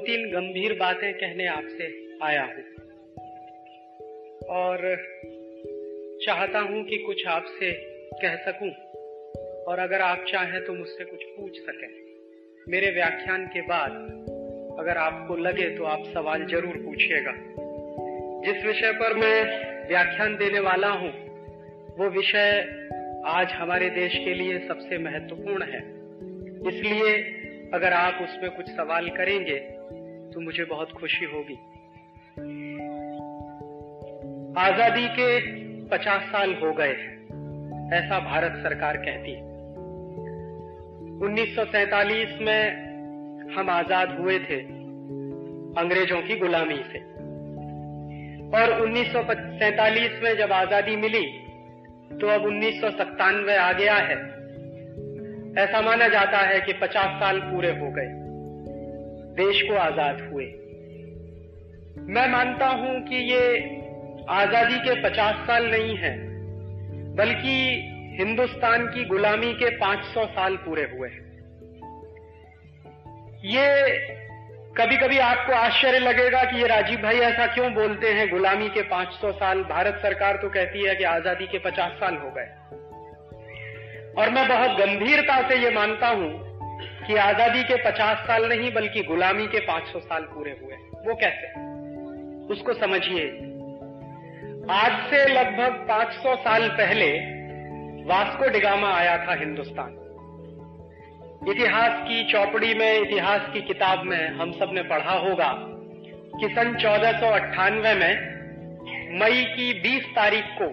तीन गंभीर बातें कहने आपसे आया हूँ। और चाहता हूँ कि कुछ आपसे कह सकूँ। और अगर आप चाहें तो मुझसे कुछ पूछ सकें। मेरे व्याख्यान के बाद अगर आपको लगे तो आप सवाल ज़रूर पूछिएगा। जिस विषय पर मैं व्याख्यान देने वाला हूँ, वो विषय आज हमारे देश के लिए सबसे महत्वपूर्ण है। इसलिए अगर आप उसमें कुछ सवाल करेंगे तो मुझे बहुत खुशी होगी। आज़ादी के 50 साल हो गए ऐसा भारत सरकार कहती है। 1947 में हम आज़ाद हुए थे, अंग्रेज़ों की गुलामी से। और उन्नीस में जब आज़ादी मिली तो अब उन्नीस सौ सत्तानवे आ गया है। ऐसा माना जाता है कि 50 साल पूरे हो गए। देश को आज़ाद हुए। मैं मानता हूँ कि ये आज़ादी के 50 साल नहीं है, बल्कि हिंदुस्तान की गुलामी के 500 साल पूरे हुए हैं। ये कभी कभी आपको आश्चर्य लगेगा कि ये राजीव भाई ऐसा क्यों बोलते हैं, गुलामी के 500 साल, भारत सरकार तो कहती है कि आज़ादी के 50 साल हो गए। और मैं बहुत गंभीरता से ये मानता हूँ कि आज़ादी के 50 साल नहीं, बल्कि गुलामी के 500 साल पूरे हुए वो कैसे? उसको समझिए। आज से लगभग 500 साल पहले वास्को डिगामा आया था हिंदुस्तान। इतिहास की चौपड़ी में, इतिहास की किताब में हम सबने पढ़ा होगा कि सन चौदह में मई की 20 तारीख को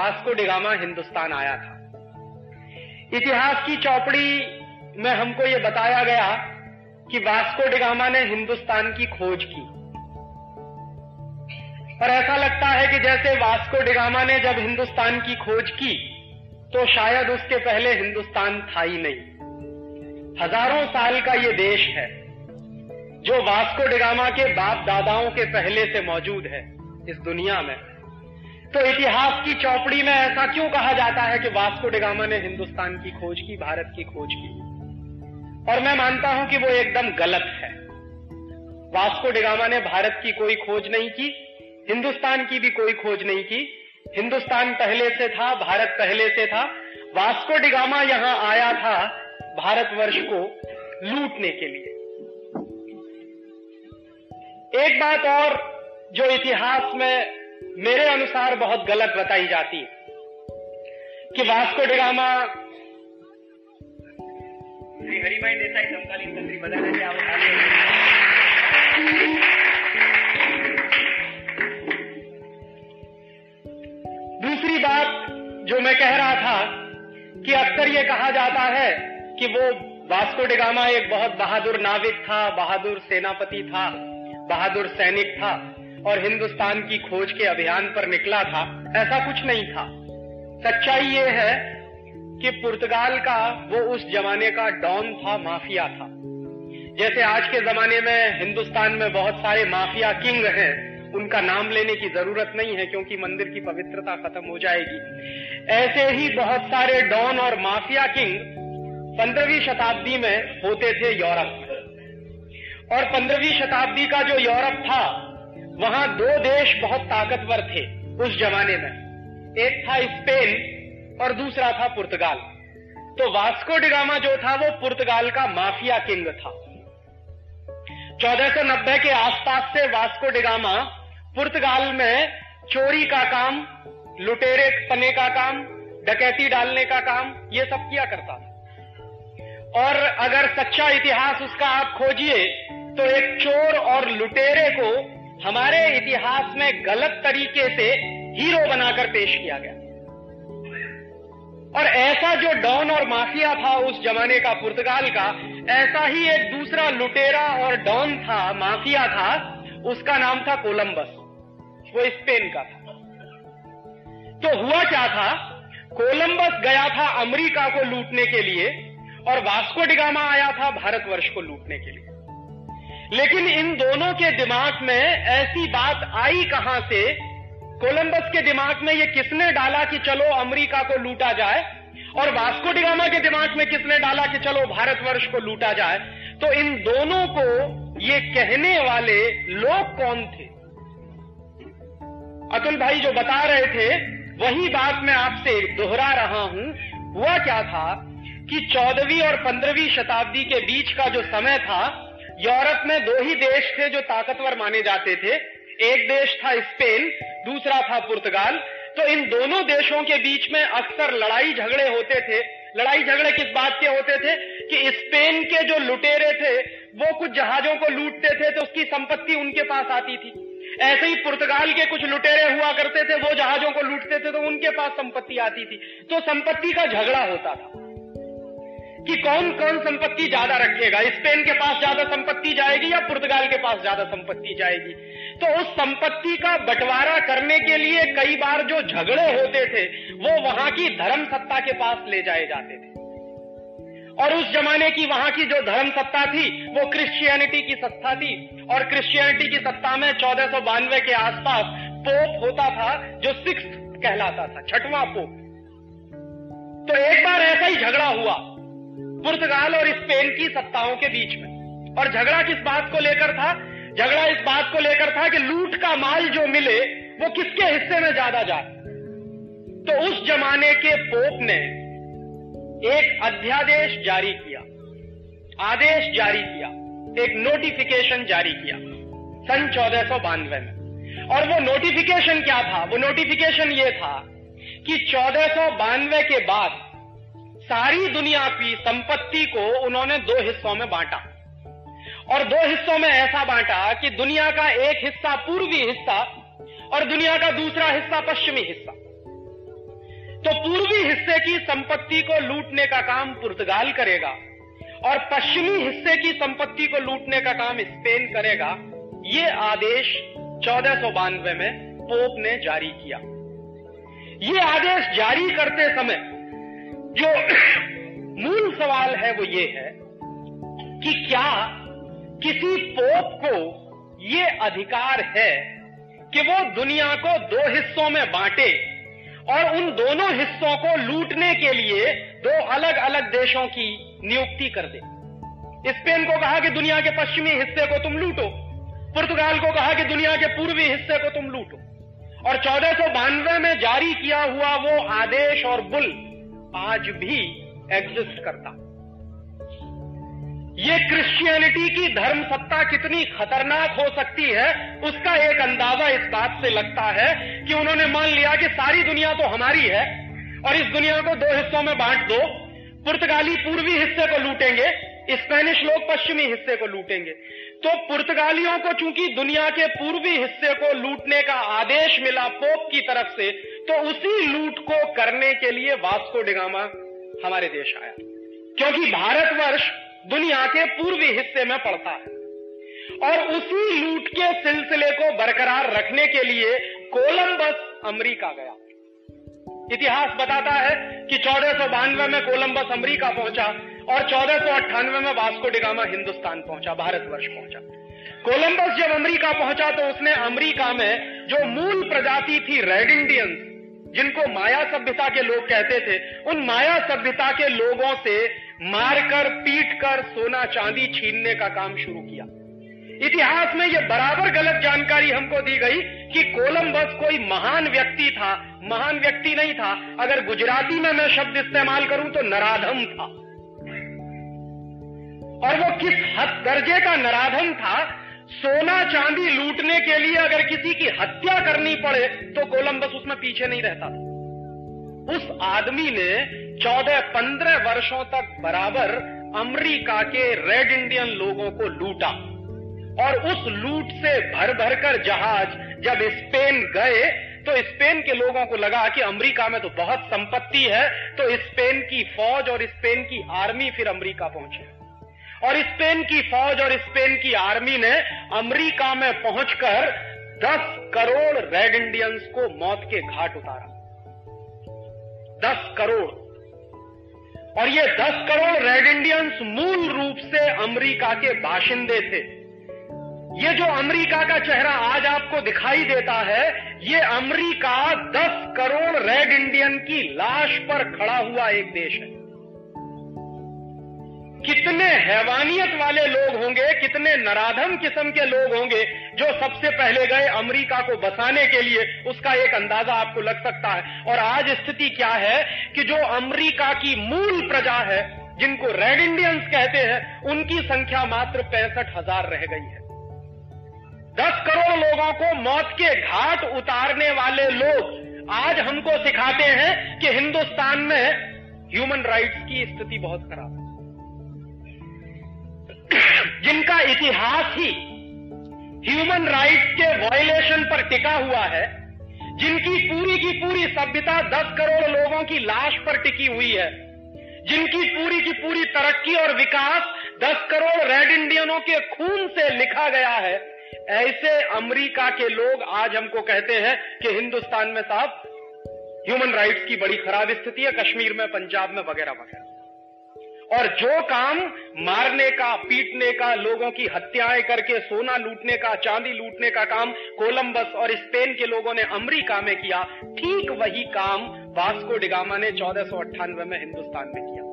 वास्को डिगामा हिंदुस्तान आया था। इतिहास की चौपड़ी में हमको यह बताया गया कि वास्को डिगामा ने हिंदुस्तान की खोज की। और ऐसा लगता है कि जैसे वास्को डिगामा ने जब हिंदुस्तान की खोज की तो शायद उसके पहले हिंदुस्तान था ही नहीं। हज़ारों साल का ये देश है, जो वास्को डिगामा के बाप दादाओं के पहले से मौजूद है इस दुनिया में। तो इतिहास की चौपड़ी में ऐसा क्यों कहा जाता है कि वास्को डिगामा ने हिंदुस्तान की खोज की, भारत की खोज की? और मैं मानता हूँ कि वो एकदम गलत है। वास्को डिगामा ने भारत की कोई खोज नहीं की, हिंदुस्तान की भी कोई खोज नहीं की। हिंदुस्तान पहले से था, भारत पहले से था। वास्को डिगामा यहाँ आया था भारतवर्ष को लूटने के लिए। एक बात और जो इतिहास में मेरे अनुसार बहुत गलत बताई जाती है कि Vasco da Gama Shri Haribhai Desai समकालीन बताने के आप दूसरी बात जो मैं कह रहा था कि अक्सर ये कहा जाता है कि वो वास्को डिगामा एक बहुत बहादुर नाविक था, बहादुर सेनापति था, बहादुर सैनिक था और हिंदुस्तान की खोज के अभियान पर निकला था, ऐसा कुछ नहीं था। सच्चाई ये है कि पुर्तगाल का, वो उस जमाने का डॉन था, माफिया था। जैसे आज के जमाने में हिंदुस्तान में बहुत सारे माफिया किंग हैं, उनका नाम लेने की ज़रूरत नहीं है, क्योंकि मंदिर की पवित्रता खत्म हो जाएगी। ऐसे ही बहुत सारे डॉन और माफिया किंग पंद्रहवीं शताब्दी में होते थे यूरोप में। और पंद्रहवीं शताब्दी का जो यूरोप था, वहाँ दो देश बहुत ताकतवर थे उस जमाने में। एक था स्पेन और दूसरा था पुर्तगाल। तो वास्को डिगामा जो था, वो पुर्तगाल का माफिया किंग था। 1490 के आसपास से वास्को डिगामा पुर्तगाल में चोरी का काम, लुटेरे पने का काम, डकैती डालने का काम, ये सब किया करता था। और अगर सच्चा इतिहास उसका आप खोजिए तो एक चोर और लुटेरे को हमारे इतिहास में गलत तरीके से हीरो बनाकर पेश किया गया। और ऐसा जो डॉन और माफिया था उस जमाने का पुर्तगाल का, ऐसा ही एक दूसरा लुटेरा और डॉन था, माफिया था, उसका नाम था कोलंबस। वो स्पेन का था। तो हुआ क्या था? कोलंबस गया था अमेरिका को लूटने के लिए और वास्को डिगामा आया था भारतवर्ष को लूटने के लिए। लेकिन इन दोनों के दिमाग में ऐसी बात आई कहाँ से कोलंबस के दिमाग में ये किसने डाला कि चलो अमेरिका को लूटा जाए? और वास्को डिगामा के दिमाग में किसने डाला कि चलो भारतवर्ष को लूटा जाए? तो इन दोनों को ये कहने वाले लोग कौन थे? अतुल भाई जो बता रहे थे, वही बात मैं आपसे दोहरा रहा हूँ। हुआ क्या था कि चौदहवीं और पंद्रहवीं शताब्दी के बीच का जो समय था, यूरोप में दो ही देश थे जो ताकतवर माने जाते थे। एक देश था स्पेन दूसरा था पुर्तगाल। तो इन दोनों देशों के बीच में अक्सर लड़ाई झगड़े होते थे। लड़ाई झगड़े किस बात के होते थे? कि स्पेन के जो लुटेरे थे, वो कुछ जहाजों को लूटते थे तो उसकी संपत्ति उनके पास आती थी। ऐसे ही पुर्तगाल के कुछ लुटेरे हुआ करते थे, वो जहाजों को लूटते थे तो उनके पास संपत्ति आती थी। तो संपत्ति का झगड़ा होता था। कि कौन कौन संपत्ति ज़्यादा रखेगा? स्पेन के पास ज़्यादा संपत्ति जाएगी या पुर्तगाल के पास ज़्यादा संपत्ति जाएगी? तो उस संपत्ति का बंटवारा करने के लिए कई बार जो झगड़े होते थे, वो वहाँ की धर्म सत्ता के पास ले जाए जाते थे। और उस जमाने की वहाँ की जो धर्म सत्ता थी, वो क्रिश्चियनिटी की सत्ता थी। और क्रिश्चियनिटी की सत्ता में चौदह सौ बानवे के आसपास पोप होता था, जो सिक्स कहलाता था, छठवां पोप। तो एक बार ऐसा ही झगड़ा हुआ, पुर्तगाल और स्पेन की सत्ताओं के बीच में। और झगड़ा किस बात को लेकर था? झगड़ा इस बात को लेकर था कि लूट का माल जो मिले, वो किसके हिस्से में ज़्यादा जाए तो उस जमाने के पोप ने एक अध्यादेश जारी किया। आदेश जारी किया। एक नोटिफिकेशन जारी किया। सन चौदह में। और वो नोटिफिकेशन क्या था? वो नोटिफिकेशन ये था कि चौदह के बाद सारी दुनिया की संपत्ति को उन्होंने दो हिस्सों में बांटा। और दो हिस्सों में ऐसा बांटा कि दुनिया का एक हिस्सा पूर्वी हिस्सा और दुनिया का दूसरा हिस्सा पश्चिमी हिस्सा। तो पूर्वी हिस्से की संपत्ति को लूटने का काम पुर्तगाल करेगा और पश्चिमी हिस्से की संपत्ति को लूटने का काम स्पेन करेगा, ये आदेश चौदह सौ बानवे में पोप ने जारी किया। ये आदेश जारी करते समय जो मूल सवाल है वो ये है कि क्या किसी पोप को ये अधिकार है कि वो दुनिया को दो हिस्सों में बांटे और उन दोनों हिस्सों को लूटने के लिए दो अलग अलग देशों की नियुक्ति कर दे। स्पेन को कहा कि दुनिया के पश्चिमी हिस्से को तुम लूटो, पुर्तगाल को कहा कि दुनिया के पूर्वी हिस्से को तुम लूटो और चौदह सौ बानवे में जारी किया हुआ वो आदेश और बुल आज भी एग्जिस्ट करता। ये क्रिश्चियनिटी की धर्म सत्ता कितनी खतरनाक हो सकती है, उसका एक अंदाज़ा इस बात से लगता है कि उन्होंने मान लिया कि सारी दुनिया तो हमारी है, और इस दुनिया को दो हिस्सों में बांट दो। पुर्तगाली पूर्वी हिस्से को लूटेंगे, स्पेनिश लोग पश्चिमी हिस्से को लूटेंगे। तो पुर्तगालियों को चूँकि दुनिया के पूर्वी हिस्से को लूटने का आदेश मिला पोप की तरफ़ से तो उसी लूट को करने के लिए वास्को डिगामा हमारे देश आया। क्योंकि भारतवर्ष दुनिया के पूर्वी हिस्से में पड़ता है। और उसी लूट के सिलसिले को बरकरार रखने के लिए कोलंबस अमेरिका गया। इतिहास बताता है कि चौदह में कोलंबस अमेरिका पहुँचा और चौदह में वास्को डिगामा हिंदुस्तान पहुँचा, भारतवर्ष पहुँचा। कोलंबस जब अमेरिका पहुँचा तो उसने अमेरिका में जो मूल प्रजाति थी रेड इंडियंस, जिनको माया सभ्यता के लोग कहते थे, उन माया सभ्यता के लोगों से मारकर, पीटकर, सोना चांदी छीनने का काम शुरू किया। इतिहास में यह बराबर गलत जानकारी हमको दी गई कि कोलंबस कोई महान व्यक्ति था। महान व्यक्ति नहीं था। अगर गुजराती में मैं शब्द इस्तेमाल करूँ तो नराधम था। और वो किस हद दर्जे का नराधम था? सोना चांदी लूटने के लिए अगर किसी की हत्या करनी पड़े तो कोलंबस उसमें पीछे नहीं रहता। उस आदमी ने चौदह पंद्रह वर्षों तक बराबर अमेरिका के रेड इंडियन लोगों को लूटा। और उस लूट से भर भर कर जहाज़ जब स्पेन गए तो स्पेन के लोगों को लगा कि अमेरिका में तो बहुत संपत्ति है तो स्पेन की फौज और स्पेन की आर्मी फिर अमेरिका पहुँचे। और स्पेन की फौज और स्पेन की आर्मी ने अमेरिका में पहुंचकर 10 करोड़ रेड इंडियंस को मौत के घाट उतारा। 10 करोड़। और ये 10 करोड़ रेड इंडियंस मूल रूप से अमेरिका के बाशिंदे थे। ये जो अमेरिका का चेहरा आज आपको दिखाई देता है, ये अमेरिका 10 करोड़ रेड इंडियन की लाश पर खड़ा हुआ एक देश है। कितने हैवानियत वाले लोग होंगे, कितने नराधम किस्म के लोग होंगे जो सबसे पहले गए अमेरिका को बसाने के लिए, उसका एक अंदाज़ा आपको लग सकता है। और आज स्थिति क्या है कि जो अमेरिका की मूल प्रजा है, जिनको रेड इंडियंस कहते हैं, उनकी संख्या मात्र पैंसठ हज़ार रह गई है। दस करोड़ लोगों को मौत के घाट उतारने वाले लोग आज हमको सिखाते हैं कि हिंदुस्तान में ह्यूमन राइट्स की स्थिति बहुत खराब है। जिनका इतिहास ही ह्यूमन राइट्स के वायलेशन पर टिका हुआ है, जिनकी पूरी की पूरी सभ्यता दस करोड़ लोगों की लाश पर टिकी हुई है, जिनकी पूरी की पूरी तरक्की और विकास दस करोड़ रेड इंडियनों के खून से लिखा गया है, ऐसे अमेरिका के लोग आज हमको कहते हैं कि हिंदुस्तान में साहब ह्यूमन राइट्स की बड़ी खराब स्थिति है, कश्मीर में, पंजाब में, वगैरह वगैरह। और जो काम मारने का, पीटने का, लोगों की हत्याएँ करके, सोना लूटने का, चांदी लूटने का काम कोलंबस और स्पेन के लोगों ने अमेरिका में किया, ठीक वही काम वास्को डिगामा ने चौदह में हिंदुस्तान में किया।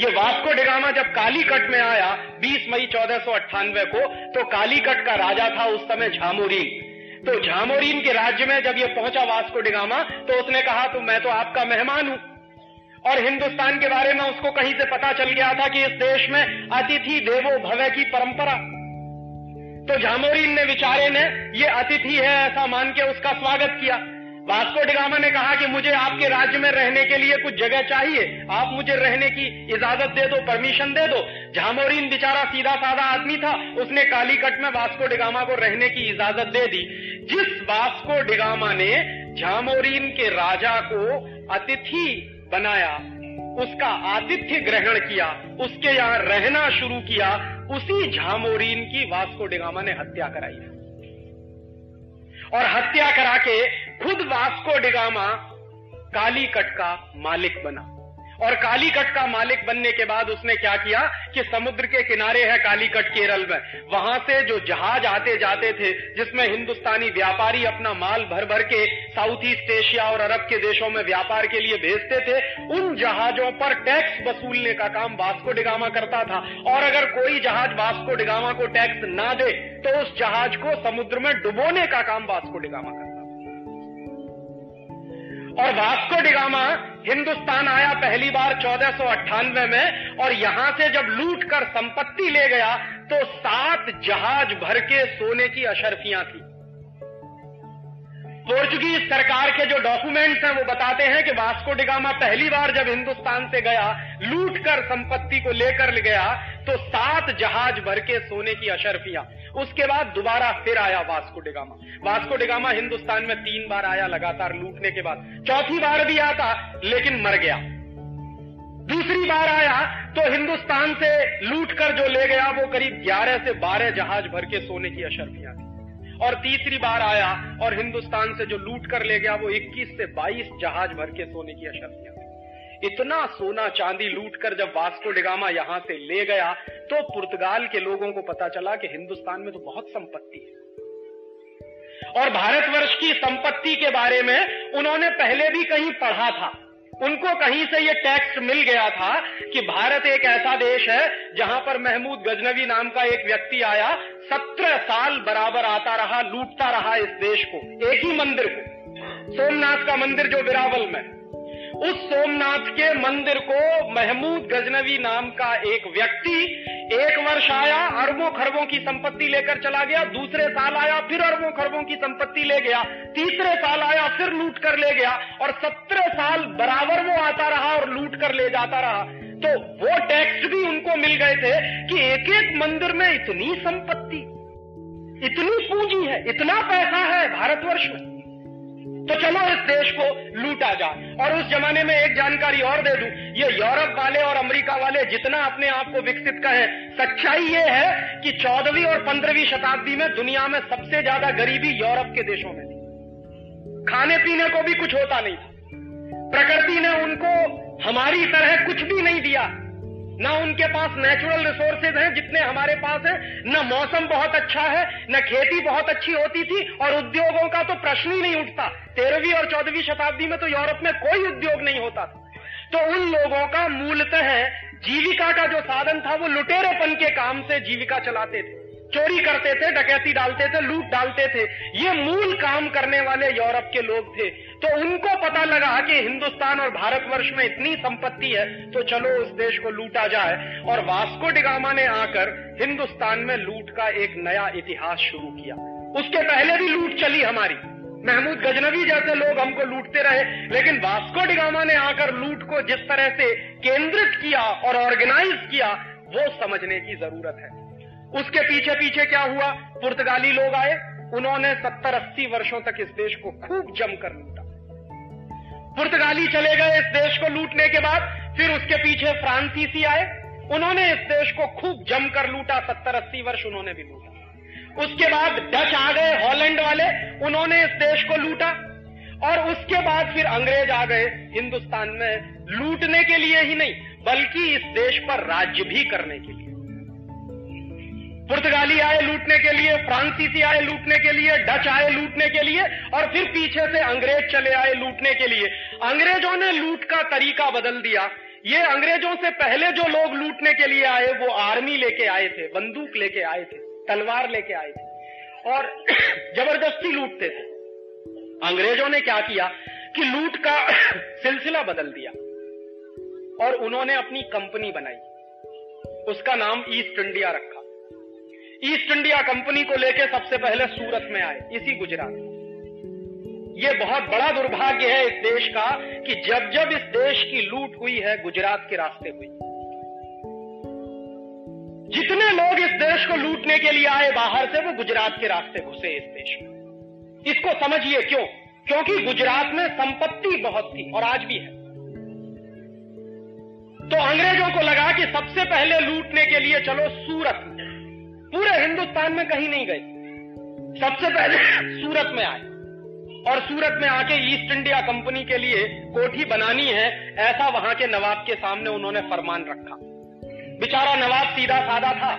ये वास्को डिगामा जब कालीकट में आया 20 मई चौदह को तो कालीकट का राजा था उस समय झामोरीन। तो झामोरीन के राज्य में जब ये पहुँचा वास्को डिगामा तो उसने कहा तो मैं तो आपका मेहमान हूँ। और हिंदुस्तान के बारे में उसको कहीं से पता चल गया था कि इस देश में अतिथि देवो भव्य की परंपरा। तो झामोरीन ने विचारे ने, ये अतिथि है ऐसा मान के उसका स्वागत किया। वास्को डिगामा ने कहा कि मुझे आपके राज्य में रहने के लिए कुछ जगह चाहिए। आप मुझे रहने की इजाज़त दे दो परमिशन दे दो। झामोरीन बेचारा सीधा साधा आदमी था। उसने कालीकट में वास्को डिगामा को रहने की इजाज़त दे दी। जिस वास्को डिगामा ने झामोरीन के राजा को अतिथि बनाया, उसका आतिथ्य ग्रहण किया, उसके यहाँ रहना शुरू किया, उसी झामोरीन की वास्को डिगामा ने हत्या कराई और हत्या करा के खुद वास्को डिगामा कालीकट का मालिक बना। और कालीकट का मालिक बनने के बाद उसने क्या किया कि समुद्र के किनारे है कालीकट केरल में। वहाँ से जो जहाज़ आते जाते थे, जिसमें हिंदुस्तानी व्यापारी अपना माल भर भर के साउथ ईस्ट एशिया और अरब के देशों में व्यापार के लिए भेजते थे, उन जहाजों पर टैक्स वसूलने का काम वास्को डिगामा करता था। और अगर कोई जहाज़ वास्को डिगामा को टैक्स ना दे तो उस जहाज़ को समुद्र में डुबोने का काम वास्को डिगामा करता और वास्को डिगामा हिंदुस्तान आया पहली बार चौदह में, और यहाँ से जब लूट कर संपत्ति ले गया तो सात जहाज़ भर के सोने की अशरफियाँ थी। पोर्चुगीज सरकार के जो डॉक्यूमेंट्स हैं, वो बताते हैं कि वास्को डिगामा पहली बार जब हिंदुस्तान से गया, लूट कर संपत्ति को लेकर गया तो सात जहाज़ भर के सोने की अशरफियाँ। उसके बाद दोबारा फिर आया Vasco da Gama Vasco da Gama Hindustan में तीन बार आया लगातार लूटने के बाद। चौथी बार भी आता, लेकिन मर गया। दूसरी बार आया तो हिंदुस्तान से लूट कर जो ले गया, वो करीब 11 से 12 जहाज़ भर के सोने की अशरफियाँ थी। और तीसरी बार आया, और हिंदुस्तान से जो लूट कर ले गया, वो 21 से 22 जहाज़ भर के सोने की अशरफियाँ इतना सोना चांदी लूट कर जब वास्को डिगामा यहाँ से ले गया तो पुर्तगाल के लोगों को पता चला कि हिंदुस्तान में तो बहुत संपत्ति है। और भारतवर्ष की संपत्ति के बारे में उन्होंने पहले भी कहीं पढ़ा था। उनको कहीं से ये टैक्स मिल गया था कि भारत एक ऐसा देश है जहाँ पर महमूद गजनवी नाम का एक व्यक्ति आया, सत्रह साल बराबर आता रहा, लूटता रहा इस देश को, एक ही मंदिर को। सोमनाथ का मंदिर जो बिरावल में उस सोमनाथ के मंदिर को महमूद गजनवी नाम का एक व्यक्ति एक वर्ष आया, अरबों खरबों की संपत्ति लेकर चला गया, दूसरे साल आया, फिर अरबों खरबों की संपत्ति ले गया, तीसरे साल आया, फिर लूट कर ले गया, और सत्रह साल बराबर वो आता रहा और लूट कर ले जाता रहा। तो वो टैक्स भी उनको मिल गए थे कि एक एक मंदिर में इतनी संपत्ति, इतनी पूंजी है, इतना पैसा है भारतवर्ष में। तो चलो इस देश को लूटा जा और उस जमाने में एक जानकारी और दे दूँ। ये यूरोप वाले और अमेरिका वाले जितना अपने आप को विकसित कहे, सच्चाई ये है कि चौदहवीं और पंद्रहवीं शताब्दी में दुनिया में सबसे ज़्यादा गरीबी यूरोप के देशों में थी। खाने पीने को भी कुछ होता नहीं था। प्रकृति ने उनको हमारी तरह कुछ भी नहीं दिया। ना उनके पास नेचुरल रिसोर्सेज हैं जितने हमारे पास हैं, न मौसम बहुत अच्छा है, न खेती बहुत अच्छी होती थी, और उद्योगों का तो प्रश्न ही नहीं उठता। तेरहवीं और चौदहवीं शताब्दी में तो यूरोप में कोई उद्योग नहीं होता था। तो उन लोगों का मूलतः जीविका का जो साधन था, वो लुटेरेपन के काम से जीविका चलाते थे। चोरी करते थे, डकैती डालते थे, लूट डालते थे। ये मूल काम करने वाले यूरोप के लोग थे। तो उनको पता लगा कि हिंदुस्तान और भारतवर्ष में इतनी संपत्ति है तो चलो उस देश को लूटा जाए। और वास्को डिगामा ने आकर हिंदुस्तान में लूट का एक नया इतिहास शुरू किया। उसके पहले भी लूट चली हमारी। महमूद गजनवी जैसे लोग हमको लूटते रहे, लेकिन वास्को डिगामा ने आकर लूट को जिस तरह से केंद्रित किया और ऑर्गेनाइज किया, वो समझने की ज़रूरत है। उसके पीछे पीछे क्या हुआ? पुर्तगाली लोग आए। उन्होंने सत्तर अस्सी वर्षों तक इस देश को खूब जमकर लूटा। पुर्तगाली चले गए इस देश को लूटने के बाद, फिर उसके पीछे फ्रांसीसी आए। उन्होंने इस देश को खूब जमकर लूटा सत्तर अस्सी वर्ष उन्होंने भी लूटा। उसके बाद डच आ गए हॉलैंड वाले, उन्होंने इस देश को लूटा। और उसके बाद फिर अंग्रेज़ आ गए, हिंदुस्तान में लूटने के लिए ही नहीं, बल्कि इस देश पर राज्य भी करने के लिए। पुर्तगाली आए लूटने के लिए, फ्रांसीसी आए लूटने के लिए, डच आए लूटने के लिए, और फिर पीछे से अंग्रेज़ चले आए लूटने के लिए। अंग्रेज़ों ने लूट का तरीका बदल दिया। ये अंग्रेज़ों से पहले जो लोग लूटने के लिए आए, वो आर्मी लेके आए थे, बंदूक लेके आए थे, तलवार लेके आए थे, और ज़बरदस्ती लूटते थे। अंग्रेज़ों ने क्या किया कि लूट का सिलसिला बदल दिया, और उन्होंने अपनी कंपनी बनाई। उसका नाम ईस्ट इंडिया रखा। ईस्ट इंडिया कंपनी को लेकर सबसे पहले सूरत में आए, इसी गुजरात ये बहुत बड़ा दुर्भाग्य है इस देश का कि जब जब इस देश की लूट हुई है, गुजरात के रास्ते हुई। जितने लोग इस देश को लूटने के लिए आए बाहर से, वो गुजरात के रास्ते घुसे इस देश में। इसको समझिए क्यों? क्योंकि गुजरात में संपत्ति बहुत थी और आज भी है। तो अंग्रेज़ों को लगा कि सबसे पहले लूटने के लिए चलो सूरत पूरे हिंदुस्तान में कहीं नहीं गए। सबसे पहले सूरत में आए। और सूरत में आके ईस्ट इंडिया कंपनी के लिए कोठी बनानी है, ऐसा वहाँ के नवाब के सामने उन्होंने फरमान रखा। बेचारा नवाब सीधा साधा था।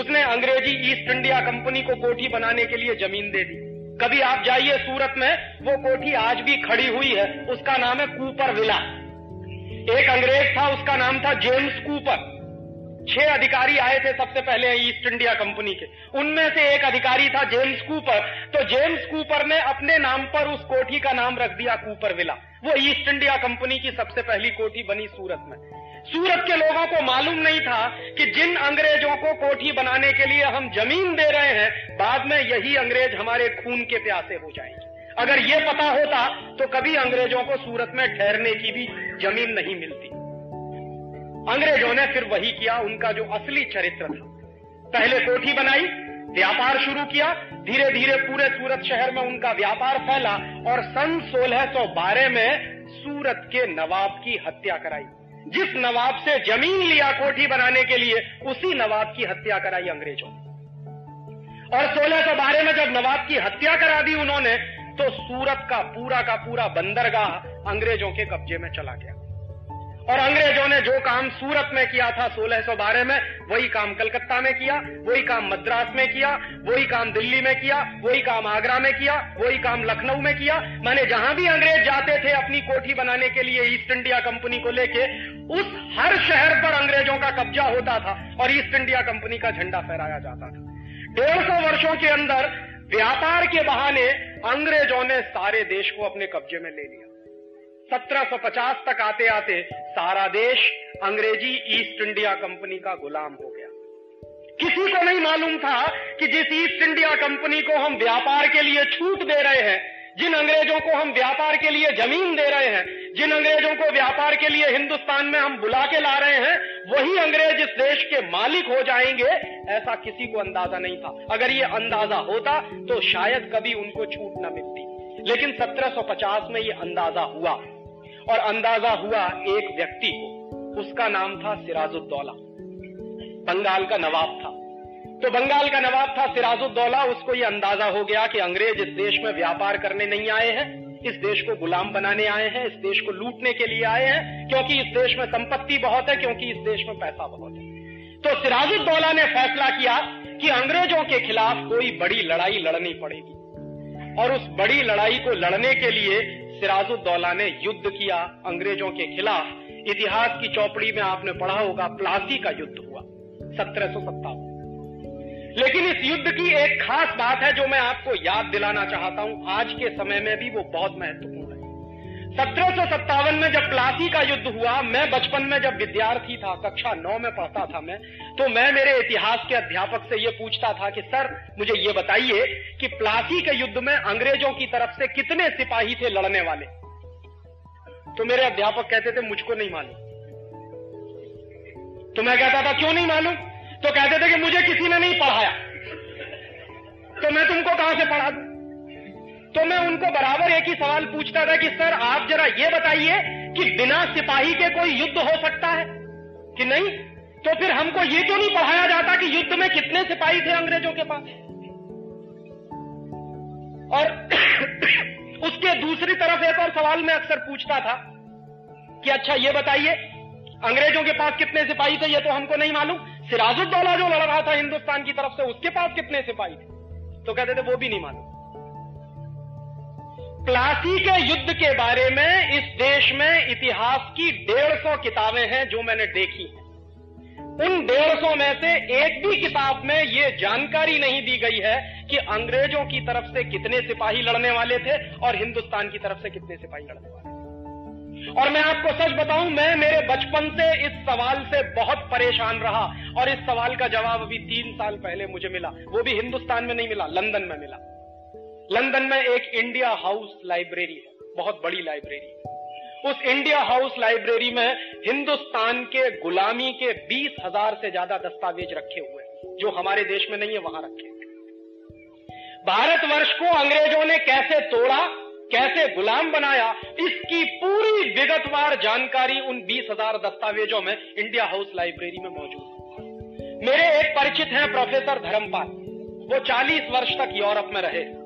उसने अंग्रेज़ी ईस्ट इंडिया कंपनी को कोठी बनाने के लिए ज़मीन दे दी। कभी आप जाइए सूरत में, वो कोठी आज भी खड़ी हुई है। उसका नाम है कूपर विला। एक अंग्रेज़ था, उसका नाम था जेम्स कूपर। छह अधिकारी आए थे सबसे पहले ईस्ट इंडिया कंपनी के। उनमें से एक अधिकारी था जेम्स कूपर। तो जेम्स कूपर ने अपने नाम पर उस कोठी का नाम रख दिया कूपर विला। वो ईस्ट इंडिया कंपनी की सबसे पहली कोठी बनी सूरत में। सूरत के लोगों को मालूम नहीं था कि जिन अंग्रेज़ों को कोठी बनाने के लिए हम ज़मीन दे रहे हैं, बाद में यही अंग्रेज़ हमारे खून के प्यासे हो जाएँगे। अगर ये पता होता तो कभी अंग्रेज़ों को सूरत में ठहरने की भी ज़मीन नहीं मिलती। अंग्रेज़ों ने फिर वही किया, उनका जो असली चरित्र था। पहले कोठी बनाई, व्यापार शुरू किया धीरे धीरे पूरे सूरत शहर में उनका व्यापार फैला और सन 1612 में सूरत के नवाब की हत्या कराई। जिस नवाब से ज़मीन लिया कोठी बनाने के लिए, उसी नवाब की हत्या कराई अंग्रेज़ों और 1612 में जब नवाब की हत्या करा दी उन्होंने तो सूरत का पूरा का पूरा बंदरगाह अंग्रेज़ों के कब्जे में चला गया। और अंग्रेज़ों ने जो काम सूरत में किया था 1612 में, वही काम कलकत्ता में किया, वही काम मद्रास में किया, वही काम दिल्ली में किया, वही काम आगरा में किया, वही काम लखनऊ में किया। मैंने जहाँ भी अंग्रेज़ जाते थे अपनी कोठी बनाने के लिए ईस्ट इंडिया कंपनी को लेके, उस हर शहर पर अंग्रेज़ों का कब्जा होता था और ईस्ट इंडिया कंपनी का झंडा फहराया जाता था। डेढ़ सौ वर्षों के अंदर व्यापार के बहाने अंग्रेज़ों ने सारे देश को अपने कब्जे में ले लिया। 1750 तक आते आते सारा देश अंग्रेज़ी ईस्ट इंडिया कंपनी का गुलाम हो गया। किसी को नहीं मालूम था कि जिस ईस्ट इंडिया कंपनी को हम व्यापार के लिए छूट दे रहे हैं, जिन अंग्रेज़ों को हम व्यापार के लिए ज़मीन दे रहे हैं, जिन अंग्रेज़ों को व्यापार के लिए हिंदुस्तान में हम बुला के ला रहे हैं, वही अंग्रेज़ इस देश के मालिक हो जाएँगे, ऐसा किसी को अंदाज़ा नहीं था। अगर ये अंदाज़ा होता तो शायद कभी उनको छूट न मिलती। लेकिन 1750 में ये अंदाज़ा हुआ। और अंदाज़ा हुआ एक व्यक्ति को। उसका नाम था सिराजुद्दौला। बंगाल का नवाब था। तो बंगाल का नवाब था सिराजुद्दौला। उसको यह अंदाज़ा हो गया कि अंग्रेज़ इस देश में व्यापार करने नहीं आए हैं, इस देश को गुलाम बनाने आए हैं, इस देश को लूटने के लिए आए हैं, क्योंकि इस देश में संपत्ति बहुत है, क्योंकि इस देश में पैसा बहुत है। तो सिराजुद्दौला ने फैसला किया कि अंग्रेज़ों के खिलाफ कोई बड़ी लड़ाई लड़नी पड़ेगी। और उस बड़ी लड़ाई को लड़ने के लिए सिराजुद्दौला ने युद्ध किया अंग्रेज़ों के खिलाफ। इतिहास की चौपड़ी में आपने पढ़ा होगा, प्लासी का युद्ध हुआ, सत्रह सौ सत्तावन। लेकिन इस युद्ध की एक खास बात है जो मैं आपको याद दिलाना चाहता हूँ, आज के समय में भी वो बहुत महत्वपूर्ण सत्रह सौ सत्तावन में जब प्लासी का युद्ध हुआ, मैं बचपन में जब विद्यार्थी था, कक्षा नौ में पढ़ता था मैं तो मैं मेरे इतिहास के अध्यापक से यह पूछता था कि, सर, मुझे ये बताइए कि प्लासी के युद्ध में अंग्रेज़ों की तरफ़ से कितने सिपाही थे लड़ने वाले? तो मेरे अध्यापक कहते थे, मुझको नहीं मालूम। तो मैं कहता था, क्यों नहीं मालूम? तो कहते थे कि, मुझे किसी ने नहीं पढ़ाया। तो मैं तुमको कहाँ से पढ़ा दू? तो मैं उनको बराबर एक ही सवाल पूछता था कि, सर, आप जरा ये बताइए कि बिना सिपाही के कोई युद्ध हो सकता है कि नहीं? तो फिर हमको ये क्यों नहीं पढ़ाया जाता कि युद्ध में कितने सिपाही थे अंग्रेज़ों के पास? और उसके दूसरी तरफ़ एक और सवाल मैं अक्सर पूछता था कि अच्छा ये बताइए, अंग्रेज़ों के पास कितने सिपाही थे, ये तो हमको नहीं मालूम। सिराजुद्दौला जो लड़ रहा था हिंदुस्तान की तरफ़ से, उसके पास कितने सिपाही थे? तो कहते थे, वो भी नहीं मालूम। प्लासी के युद्ध के बारे में इस देश में इतिहास की डेढ़ सौ किताबें हैं जो मैंने देखी हैं। उन डेढ़ सौ में से एक भी किताब में यह जानकारी नहीं दी गई है कि अंग्रेज़ों की तरफ़ से कितने सिपाही लड़ने वाले थे और हिंदुस्तान की तरफ़ से कितने सिपाही लड़ने वाले थे। और मैं आपको सच बताऊँ, मैं मेरे बचपन से इस सवाल से बहुत परेशान रहा और इस सवाल का जवाब अभी तीन साल पहले मुझे मिला। वो भी हिंदुस्तान में नहीं मिला, लंदन में मिला। लंदन में एक इंडिया हाउस लाइब्रेरी है, बहुत बड़ी लाइब्रेरी है। उस इंडिया हाउस लाइब्रेरी में हिंदुस्तान के गुलामी के बीस हज़ार से ज़्यादा दस्तावेज़ रखे हुए जो हमारे देश में नहीं है, वहाँ रखे भारतवर्ष को अंग्रेज़ों ने कैसे तोड़ा, कैसे गुलाम बनाया, इसकी पूरी विगतवार जानकारी उन बीस हज़ार दस्तावेजों में इंडिया हाउस लाइब्रेरी में मौजूद है। मेरे एक परिचित हैं, प्रोफेसर धर्मपाल। वो 40 वर्ष तक यूरोप में रहे।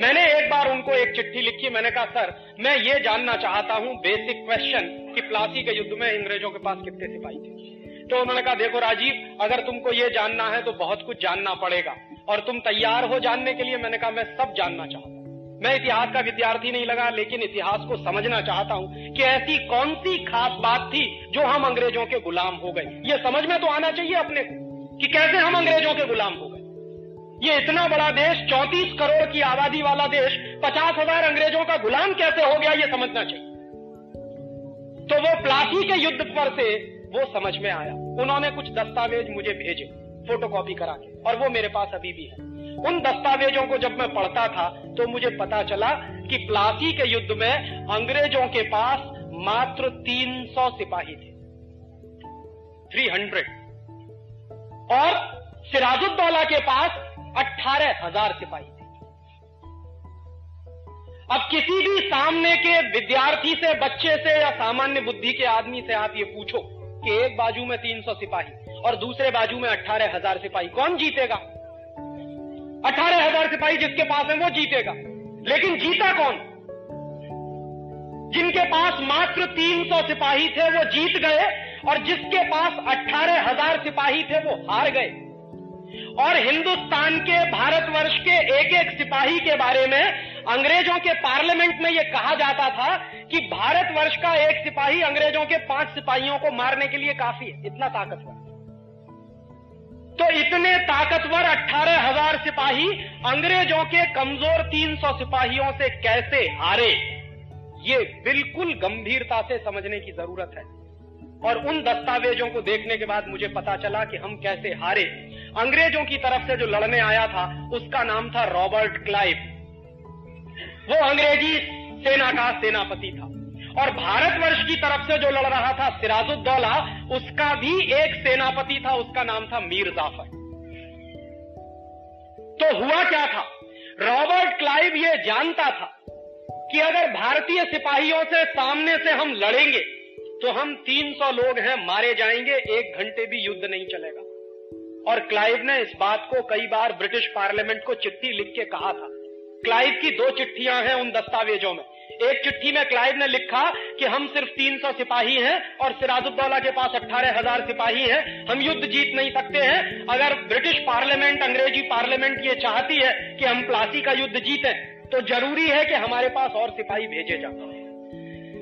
मैंने एक बार उनको एक चिट्ठी लिखी, मैंने कहा, सर, मैं ये जानना चाहता हूँ बेसिक क्वेश्चन कि प्लासी के युद्ध में अंग्रेज़ों के पास कितने सिपाही थे? तो उन्होंने कहा, देखो राजीव, अगर तुमको ये जानना है तो बहुत कुछ जानना पड़ेगा और तुम तैयार हो जानने के लिए मैंने कहा, मैं सब जानना चाहता हूँ। मैं इतिहास का विद्यार्थी नहीं लगा, लेकिन इतिहास को समझना चाहता हूँ कि ऐसी कौन सी खास बात थी जो हम अंग्रेज़ों के गुलाम हो गए। ये समझ में तो आना चाहिए अपने को कि कैसे हम अंग्रेज़ों के गुलाम हो गए। ये इतना बड़ा देश 34 करोड़ की आबादी वाला देश, पचास हज़ार अंग्रेज़ों का गुलाम कैसे हो गया, ये समझना चाहिए। तो वो प्लासी के युद्ध पर से वो समझ में आया। उन्होंने कुछ दस्तावेज़ मुझे भेजे, फोटोकॉपी करा के, और वो मेरे पास अभी भी है। उन दस्तावेजों को जब मैं पढ़ता था तो मुझे पता चला कि प्लासी के युद्ध में अंग्रेज़ों के पास मात्र 300 सिपाही थे। 300 और सिराजुद्दौला के पास अट्ठारह हज़ार सिपाही थे। अब किसी भी सामने के विद्यार्थी से, बच्चे से या सामान्य बुद्धि के आदमी से आप ये पूछो कि एक बाजू में 300 सिपाही और दूसरे बाजू में अट्ठारह हज़ार सिपाही, कौन जीतेगा? अठारह हज़ार सिपाही जिसके पास है वो जीतेगा। लेकिन जीता कौन? जिनके पास मात्र 300 सिपाही थे, वो जीत गए और जिसके पास अट्ठारह हज़ार सिपाही थे, वो हार गए। और हिंदुस्तान के, भारतवर्ष के एक एक सिपाही के बारे में अंग्रेज़ों के पार्लियामेंट में यह कहा जाता था कि भारतवर्ष का एक सिपाही अंग्रेज़ों के पाँच सिपाहियों को मारने के लिए काफ़ी है। इतना ताकतवर। तो इतने ताकतवर अट्ठारह हज़ार सिपाही अंग्रेज़ों के कमज़ोर तीन सौ सिपाहियों से कैसे हारे, ये बिल्कुल गंभीरता से समझने की ज़रूरत है। और उन दस्तावेजों को देखने के बाद मुझे पता चला कि हम कैसे हारे। अंग्रेज़ों की तरफ़ से जो लड़ने आया था, उसका नाम था रॉबर्ट क्लाइव। वो अंग्रेज़ी सेना का सेनापति था। और भारतवर्ष की तरफ़ से जो लड़ रहा था सिराजुद्दौला, उसका भी एक सेनापति था, उसका नाम था मीर जाफ़र। तो हुआ क्या था? रॉबर्ट क्लाइव ये जानता था कि अगर भारतीय सिपाहियों से सामने से हम लड़ेंगे तो हम 300 लोग हैं, मारे जाएँगे, एक घंटे भी युद्ध नहीं चलेगा। और क्लाइव ने इस बात को कई बार ब्रिटिश पार्लियामेंट को चिट्ठी लिख के कहा था। क्लाइव की दो चिट्ठियाँ हैं उन दस्तावेजों में। एक चिट्ठी में क्लाइव ने लिखा कि हम सिर्फ़ 300 सिपाही हैं और सिराजुद्दौला के पास अट्ठारह हज़ार सिपाही हैं। हम युद्ध जीत नहीं सकते हैं। अगर ब्रिटिश पार्लियामेंट अंग्रेज़ी पार्लियामेंट ये चाहती है कि हम प्लासी का युद्ध जीतें तो ज़रूरी है कि हमारे पास और सिपाही भेजे जाए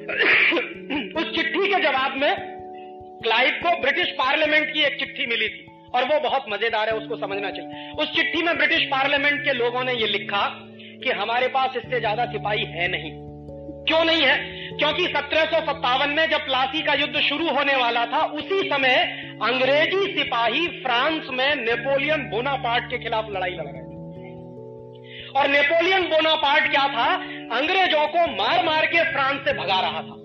उस चिट्ठी के जवाब में क्लाइव को ब्रिटिश पार्लियामेंट की एक चिट्ठी मिली थी। और वो बहुत मज़ेदार है, उसको समझना चाहिए। उस चिट्ठी में ब्रिटिश पार्लियामेंट के लोगों ने ये लिखा कि हमारे पास इससे ज़्यादा सिपाही है नहीं। क्यों नहीं है? क्योंकि सत्रह सौ सत्तावन में जब प्लासी का युद्ध शुरू होने वाला था, उसी समय अंग्रेज़ी सिपाही फ्रांस में नेपोलियन बोनापार्ट के खिलाफ लड़ाई लड़ रहे थे। और नेपोलियन बोनापार्ट क्या था? अंग्रेज़ों को मार मार के फ्रांस से भगा रहा था।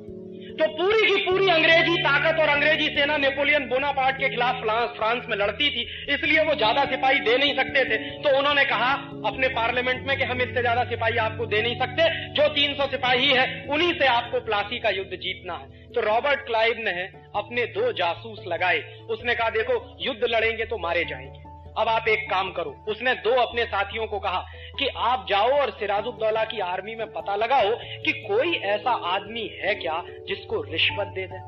तो पूरी की पूरी अंग्रेज़ी ताकत और अंग्रेज़ी सेना नेपोलियन बोनापार्ट के खिलाफ फ्रांस में लड़ती थी, इसलिए वो ज़्यादा सिपाही दे नहीं सकते थे। तो उन्होंने कहा अपने पार्लियामेंट में कि हम इससे ज़्यादा सिपाही आपको दे नहीं सकते। जो 300 सिपाही है, उन्हीं से आपको प्लासी का युद्ध जीतना है। तो रॉबर्ट क्लाइव ने अपने दो जासूस लगाए। उसने कहा, देखो, युद्ध लड़ेंगे तो मारे जाएँगे। अब आप एक काम करो। उसने दो अपने साथियों को कहा कि आप जाओ और सिराजुद्दौला की आर्मी में पता लगाओ कि कोई ऐसा आदमी है क्या जिसको रिश्वत दे दे,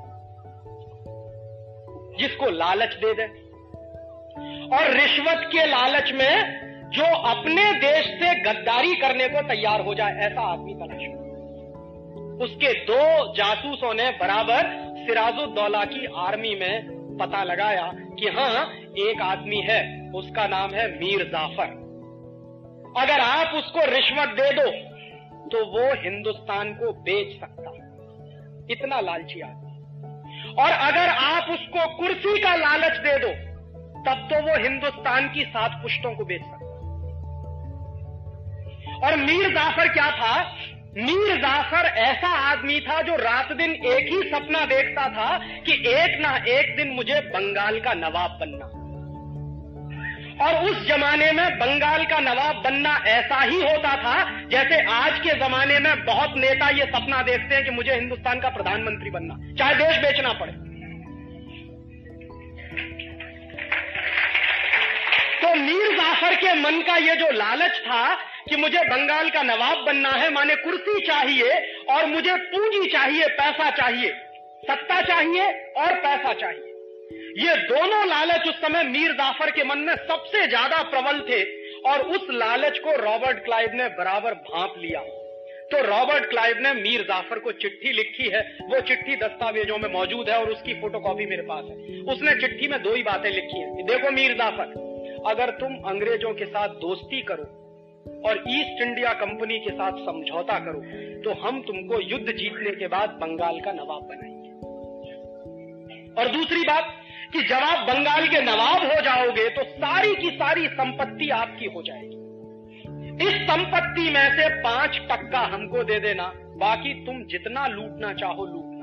जिसको लालच दे दे। और रिश्वत के लालच में जो अपने देश से गद्दारी करने को तैयार हो जाए, ऐसा आदमी तलाश उसके दो जासूसों ने बराबर सिराजुद्दौला की आर्मी में पता लगाया कि हाँ एक आदमी है। उसका नाम है मीर जाफ़र। अगर आप उसको रिश्वत दे दो तो वो हिंदुस्तान को बेच सकता इतना लालची आदमी। और अगर आप उसको कुर्सी का लालच दे दो, तब तो वो हिंदुस्तान की सात पुष्टों को बेच सकता और मीर जाफ़र क्या था? मीर जाफ़र ऐसा आदमी था जो रात दिन एक ही सपना देखता था कि एक ना एक दिन मुझे बंगाल का नवाब बनना। और उस जमाने में बंगाल का नवाब बनना ऐसा ही होता था जैसे आज के जमाने में बहुत नेता ये सपना देखते हैं कि मुझे हिंदुस्तान का प्रधानमंत्री बनना, चाहे देश बेचना पड़े। तो मीर जाफ़र के मन का ये जो लालच था कि मुझे बंगाल का नवाब बनना है, माने कुर्सी चाहिए और मुझे पूंजी चाहिए, पैसा चाहिए, सत्ता चाहिए और पैसा चाहिए। ये दोनों लालच उस समय मीर जाफ़र के मन में सबसे ज़्यादा प्रबल थे और उस लालच को रॉबर्ट क्लाइव ने बराबर भांप लिया। तो रॉबर्ट क्लाइव ने मीर जाफ़र को चिट्ठी लिखी है, वो चिट्ठी दस्तावेजों में मौजूद है और उसकी फोटोकॉपी मेरे पास है। उसने चिट्ठी में दो ही बातें लिखी है। देखो मीर जाफ़र, अगर तुम अंग्रेज़ों के साथ दोस्ती करो और ईस्ट इंडिया कंपनी के साथ समझौता करो तो हम तुमको युद्ध जीतने के बाद बंगाल का नवाब बनाएँगे। और दूसरी बात कि जब आप बंगाल के नवाब हो जाओगे तो सारी की सारी संपत्ति आपकी हो जाएगी। इस संपत्ति में से पाँच टक्का हमको दे देना, बाकी तुम जितना लूटना चाहो लूट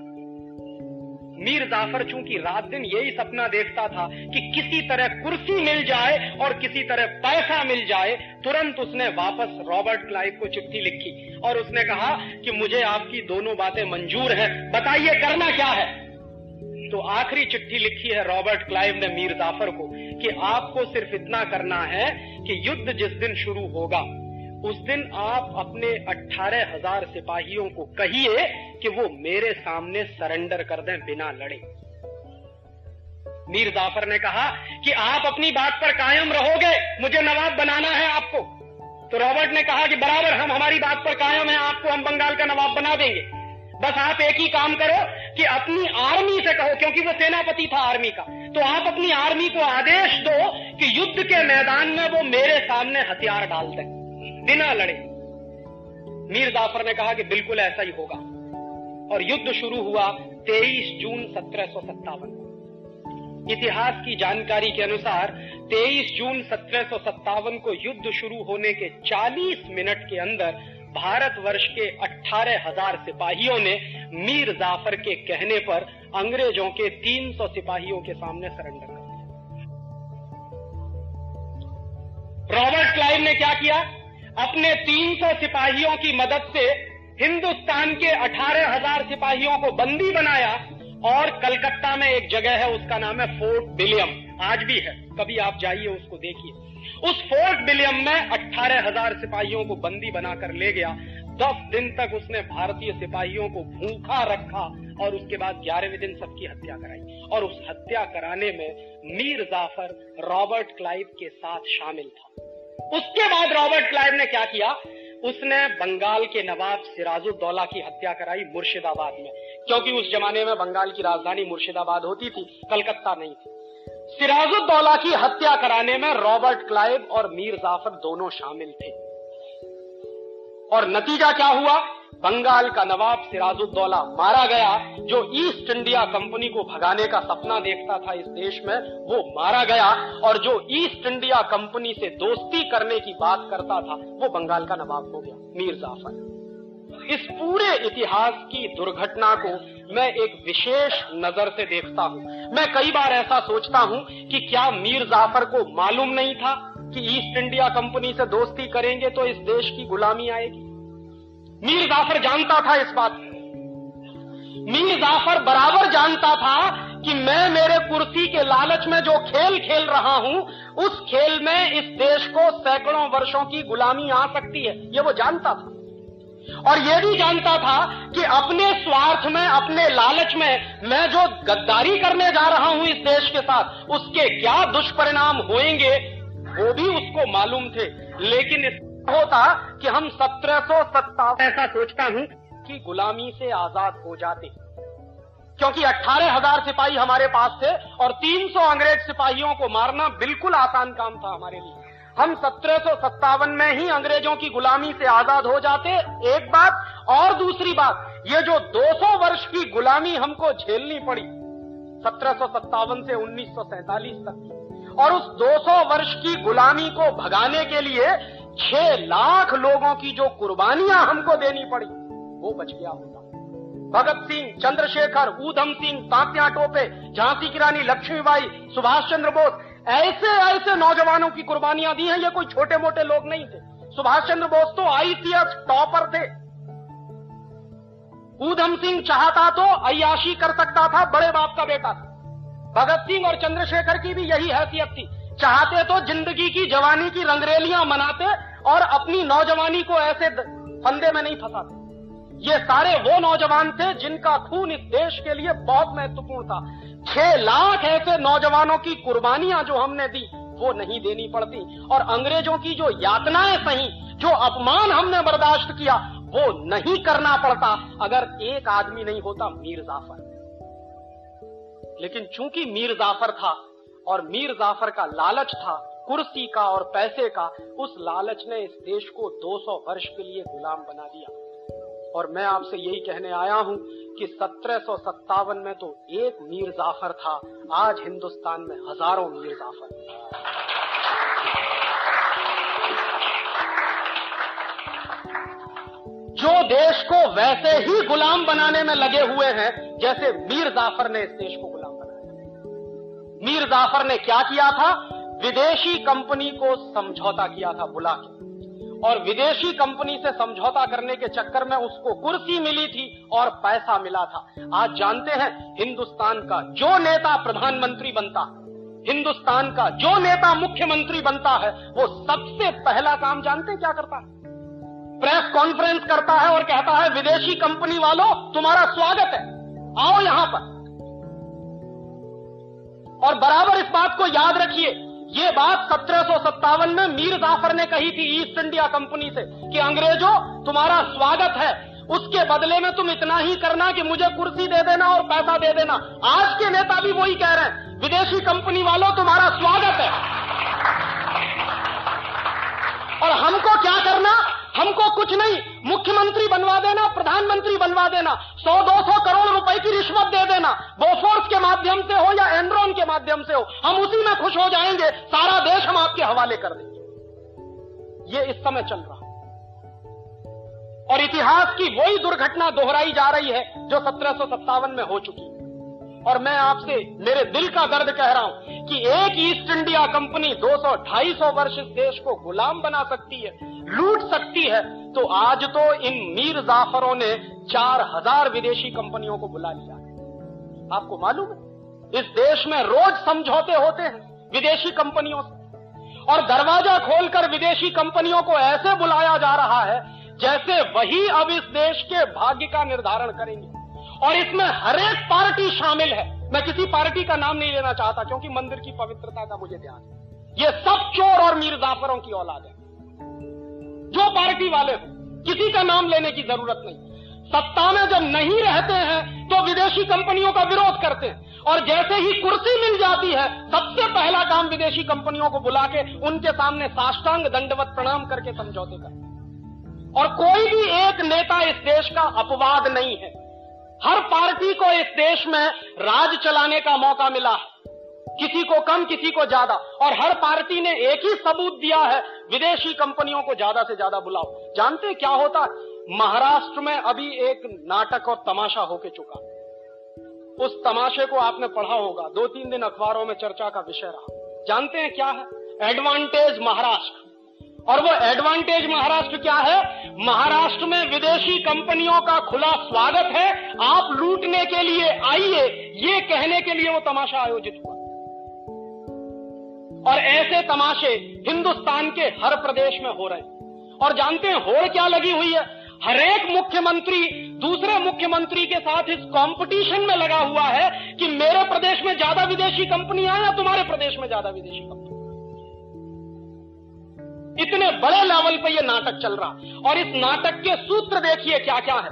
मीर जाफ़र चूँकि रात दिन यही सपना देखता था कि किसी तरह कुर्सी मिल जाए और किसी तरह पैसा मिल जाए, तुरंत उसने वापस रॉबर्ट क्लाइव को चिट्ठी लिखी और उसने कहा कि मुझे आपकी दोनों बातें मंजूर है। बताइए, करना क्या है? तो आखिरी चिट्ठी लिखी है रॉबर्ट क्लाइव ने मीर जाफ़र को कि आपको सिर्फ़ इतना करना है कि युद्ध जिस दिन शुरू होगा, उस दिन आप अपने अट्ठारह हज़ार सिपाहियों को कहिए कि वो मेरे सामने सरेंडर कर दें बिना लड़े। मीर जाफ़र ने कहा कि आप अपनी बात पर कायम रहोगे, मुझे नवाब बनाना है आपको। तो रॉबर्ट ने कहा कि बराबर, हम हमारी बात पर कायम है, आपको हम बंगाल का नवाब बना देंगे। बस आप एक ही काम करो कि अपनी आर्मी से कहो, क्योंकि वो सेनापति था आर्मी का। तो आप अपनी आर्मी को आदेश दो कि युद्ध के मैदान में वो मेरे सामने हथियार डाल दें। बिना लड़े। मीर जाफ़र ने कहा कि बिल्कुल ऐसा ही होगा। और युद्ध शुरू हुआ 23 जून सत्रह सौ सत्तावन। इतिहास की जानकारी के अनुसार 23 जून सत्रह सौ सत्तावन को युद्ध शुरू होने के 40 मिनट के अंदर भारतवर्ष के अठारह हज़ार सिपाहियों ने मीर जाफ़र के कहने पर अंग्रेज़ों के 300 सिपाहियों के सामने सरेंडर कर दिया। रॉबर्ट क्लाइव ने क्या किया? अपने 300 सिपाहियों की मदद से हिंदुस्तान के अठारह हज़ार सिपाहियों को बंदी बनाया और कलकत्ता में एक जगह है, उसका नाम है फोर्ट विलियम। आज भी है। कभी आप जाइए, उसको देखिए। उस फोर्ट विलियम में अट्ठारह हज़ार सिपाहियों को बंदी बनाकर ले गया। दस दिन तक उसने भारतीय सिपाहियों को भूखा रखा और उसके बाद ग्यारहवें दिन सबकी हत्या कराई। और उस हत्या कराने में मीर जाफ़र रॉबर्ट क्लाइव के साथ शामिल था। उसके बाद रॉबर्ट क्लाइव ने क्या किया? उसने बंगाल के नवाब सिराजुद्दौला की हत्या कराई मुर्शिदाबाद में। क्योंकि उस जमाने में बंगाल की राजधानी मुर्शिदाबाद होती थी, कलकत्ता नहीं थी। सिराजुद्दौला की हत्या कराने में रॉबर्ट क्लाइव और मीर जाफ़र दोनों शामिल थे। और नतीजा क्या हुआ? बंगाल का नवाब सिराजुद्दौला मारा गया, जो ईस्ट इंडिया कंपनी को भगाने का सपना देखता था इस देश में, वो मारा गया। और जो ईस्ट इंडिया कंपनी से दोस्ती करने की बात करता था, वो बंगाल का नवाब हो गया, मीर जाफ़र। इस पूरे इतिहास की दुर्घटना को मैं एक विशेष नज़र से देखता हूँ। मैं कई बार ऐसा सोचता हूँ कि क्या मीर जाफ़र को मालूम नहीं था कि ईस्ट इंडिया कंपनी से दोस्ती करेंगे तो इस देश की गुलामी आएगी। मीर जाफ़र जानता था इस बात मीर जाफ़र बराबर जानता था कि मैं मेरे कुर्सी के लालच में जो खेल खेल रहा हूँ, उस खेल में इस देश को सैकड़ों वर्षों की गुलामी आ सकती है। ये वो जानता था। और यह भी जानता था कि अपने स्वार्थ में, अपने लालच में मैं जो गद्दारी करने जा रहा हूँ इस देश के साथ, उसके क्या दुष्परिणाम होंगे वो भी उसको मालूम थे। लेकिन होता कि हम सत्रह सौ सत्तावन ऐसा सोचता हूँ कि गुलामी से आज़ाद हो जाते। क्योंकि अट्ठारह हज़ार सिपाही हमारे पास थे और 300 अंग्रेज़ सिपाहियों को मारना बिल्कुल आसान काम था हमारे लिए। हम सत्रह सौ सत्तावन में ही अंग्रेज़ों की गुलामी से आज़ाद हो जाते, एक बात और दूसरी बात, ये जो 200 वर्ष की गुलामी हमको झेलनी पड़ी, सत्रह सौ सत्तावन से उन्नीस तक और उस 200 वर्ष की गुलामी को भगाने के लिए छह लाख लोगों की जो कुर्बानियाँ हमको देनी पड़ी, वो बच गया होता। भगत सिंह, चंद्रशेखर, ऊधम सिंह, तात्या टोपे, झांसी की रानी लक्ष्मीबाई सुभाष चंद्र बोस ऐसे ऐसे नौजवानों की कुर्बानियाँ दी हैं, ये कोई छोटे मोटे लोग नहीं थे। सुभाष चंद्र बोस तो आईसीएस टॉपर थे। ऊधम सिंह चाहता तो अयाशी कर सकता था, बड़े बाप का बेटा था। भगत सिंह और चंद्रशेखर की भी यही हैसियत थी। चाहते तो ज़िंदगी की जवानी की रंगरेलियाँ मनाते और अपनी नौजवानी को ऐसे फंदे में नहीं फंसाते। ये सारे वो नौजवान थे जिनका खून इस देश के लिए बहुत महत्वपूर्ण था। छह लाख ऐसे नौजवानों की कुर्बानियाँ जो हमने दी, वो नहीं देनी पड़ती। और अंग्रेज़ों की जो यातनाएँ सही, जो अपमान हमने बर्दाश्त किया, वो नहीं करना पड़ता। अगर एक आदमी नहीं होता, मीर जाफ़र। लेकिन चूँकि मीर जाफ़र था, और मीर जाफ़र का लालच था, कुर्सी का और पैसे का, उस लालच ने इस देश को 200 वर्ष के लिए गुलाम बना दिया। और मैं आपसे यही कहने आया हूँ कि सत्रह सौ सत्तावन में तो एक मीर जाफ़र था, आज हिंदुस्तान में हज़ारों मीर जाफ़र। जो देश को वैसे ही गुलाम बनाने में लगे हुए हैं, जैसे मीर जाफ़र ने इस देश को गुलाम बनाया। मीर जाफ़र ने क्या किया था? विदेशी कंपनी को समझौता किया था बुला के। और विदेशी कंपनी से समझौता करने के चक्कर में उसको कुर्सी मिली थी और पैसा मिला था। आज जानते हैं, हिंदुस्तान का जो नेता प्रधानमंत्री बनता, हिंदुस्तान का जो नेता मुख्यमंत्री बनता है, वो सबसे पहला काम जानते क्या करता है? प्रेस कॉन्फ्रेंस करता है और कहता है, विदेशी कंपनी वालों, तुम्हारा स्वागत है। आओ यहाँ पर। और बराबर इस बात को याद रखिए ये बात सत्रह सौ सत्तावन में मीर जाफ़र ने कही थी ईस्ट इंडिया कंपनी से कि अंग्रेज़ों, तुम्हारा स्वागत है। उसके बदले में तुम इतना ही करना कि मुझे कुर्सी दे देना और पैसा दे देना। आज के नेता भी वही कह रहे हैं, विदेशी कंपनी वालों, तुम्हारा स्वागत है। और हमको क्या करना? हमको कुछ नहीं, मुख्यमंत्री बनवा देना, प्रधानमंत्री बनवा देना, सौ, दो सौ करोड़ रुपए की रिश्वत दे देना बोफोर्स के माध्यम से हो या एनरॉन के माध्यम से हो, हम उसी में खुश हो जाएँगे, सारा देश हम आपके हवाले कर देंगे। ये इस समय चल रहा और इतिहास की वही दुर्घटना दोहराई जा रही है, जो सत्रह सौ सत्तावन में हो चुकी और मैं आपसे मेरे दिल का दर्द कह रहा हूँ कि एक ईस्ट इंडिया कंपनी 200 250 वर्ष इस देश को गुलाम बना सकती है लूट सकती है तो आज तो इन मीर जाफरों ने चार हज़ार विदेशी कंपनियों को बुला लिया है। आपको मालूम है, इस देश में रोज समझौते होते हैं विदेशी कंपनियों से। और दरवाज़ा खोलकर विदेशी कंपनियों को ऐसे बुलाया जा रहा है, जैसे वही अब इस देश के भाग्य का निर्धारण करेंगे। और इसमें हर एक पार्टी शामिल है। मैं किसी पार्टी का नाम नहीं लेना चाहता, क्योंकि मंदिर की पवित्रता का मुझे ध्यान है। ये सब चोर और मीर जाफरों की औलाद है। जो पार्टी वाले हो, किसी का नाम लेने की ज़रूरत नहीं। सत्ता में जब नहीं रहते हैं तो विदेशी कंपनियों का विरोध करते हैं। और जैसे ही कुर्सी मिल जाती है, सबसे पहला काम विदेशी कंपनियों को बुला के उनके सामने साष्टांग दंडवत प्रणाम करके समझौते कर और कोई भी एक नेता इस देश का अपवाद नहीं है। हर पार्टी को इस देश में राज चलाने का मौका मिला है। किसी को कम, किसी को ज़्यादा। और हर पार्टी ने एक ही सबूत दिया है, विदेशी कंपनियों को ज़्यादा से ज़्यादा बुलाओ। जानते क्या होता महाराष्ट्र में अभी एक नाटक और तमाशा होके चुका। उस तमाशे को आपने पढ़ा होगा। दो तीन दिन अखबारों में चर्चा का विषय रहा। जानते हैं क्या है? एडवांटेज महाराष्ट्र। और वो एडवांटेज महाराष्ट्र क्या है? महाराष्ट्र में विदेशी कंपनियों का खुला स्वागत है। आप लूटने के लिए आइए। ये कहने के लिए वो तमाशा आयोजित हुआ। और ऐसे तमाशे हिंदुस्तान के हर प्रदेश में हो रहे हैं। और जानते हैं होड़ क्या लगी हुई है? हरेक मुख्यमंत्री, दूसरे मुख्यमंत्री के साथ इस कंपटीशन में लगा हुआ है कि मेरे प्रदेश में ज़्यादा विदेशी कंपनियाँ या तुम्हारे प्रदेश में ज़्यादा विदेशी कंपनी इतने बड़े लेवल पे ये नाटक चल रहा। और इस नाटक के सूत्र देखिए क्या क्या है।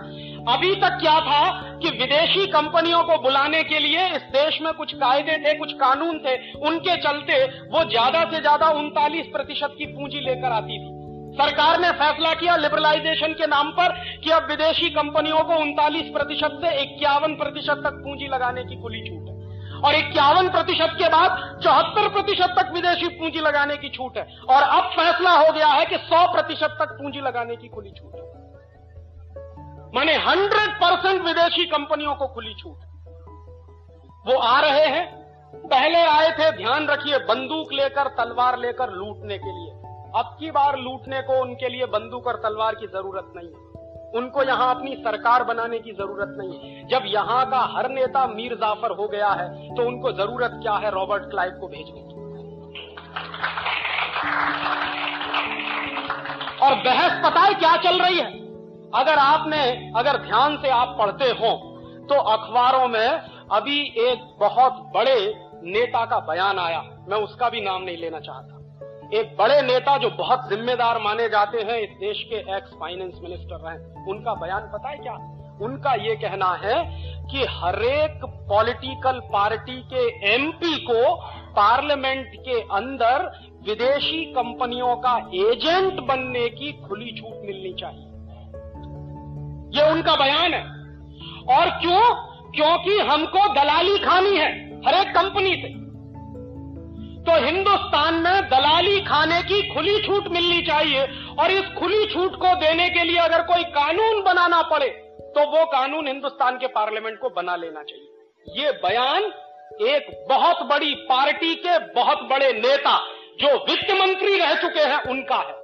अभी तक क्या था कि विदेशी कंपनियों को बुलाने के लिए इस देश में कुछ कायदे थे, कुछ कानून थे, उनके चलते वो ज़्यादा से ज़्यादा उनतालीस प्रतिशत की पूंजी लेकर आती थी। सरकार ने फैसला किया लिबरलाइजेशन के नाम पर कि अब विदेशी कंपनियों को उनतालीस प्रतिशत से इक्यावन प्रतिशत तक पूंजी लगाने की खुली छूट है। और इक्यावन प्रतिशत के बाद चौहत्तर प्रतिशत तक विदेशी पूंजी लगाने की छूट है। और अब फैसला हो गया है कि सौ प्रतिशत तक पूंजी लगाने की खुली छूट है। माने हंड्रेड परसेंट विदेशी कंपनियों को खुली छूट। वो आ रहे हैं, पहले आए थे, ध्यान रखिए, बंदूक लेकर, तलवार लेकर लूटने के लिए। अब की बार लूटने को उनके लिए बंदूक और तलवार की ज़रूरत नहीं है। उनको यहाँ अपनी सरकार बनाने की ज़रूरत नहीं है। जब यहाँ का हर नेता मीर जाफ़र हो गया है तो उनको ज़रूरत क्या है रॉबर्ट क्लाइव को भेजने की? और बहस पता है क्या चल रही है? अगर आपने, अगर ध्यान से आप पढ़ते हो तो अखबारों में अभी एक बहुत बड़े नेता का बयान आया। मैं उसका भी नाम नहीं लेना चाहता। एक बड़े नेता जो बहुत जिम्मेदार माने जाते हैं, इस देश के एक्स फाइनेंस मिनिस्टर रहे उनका बयान पता है क्या? उनका ये कहना है कि हरेक पॉलिटिकल पार्टी के एमपी को पार्लियामेंट के अंदर विदेशी कंपनियों का एजेंट बनने की खुली छूट मिलनी चाहिए। ये उनका बयान है। और क्यों? क्योंकि हमको दलाली खानी है, हर एक कंपनी से। तो हिंदुस्तान में दलाली खाने की खुली छूट मिलनी चाहिए, और इस खुली छूट को देने के लिए अगर कोई कानून बनाना पड़े तो वो कानून हिंदुस्तान के पार्लियामेंट को बना लेना चाहिए। ये बयान एक बहुत बड़ी पार्टी के बहुत बड़े नेता, जो वित्त मंत्री रह चुके हैं, उनका है।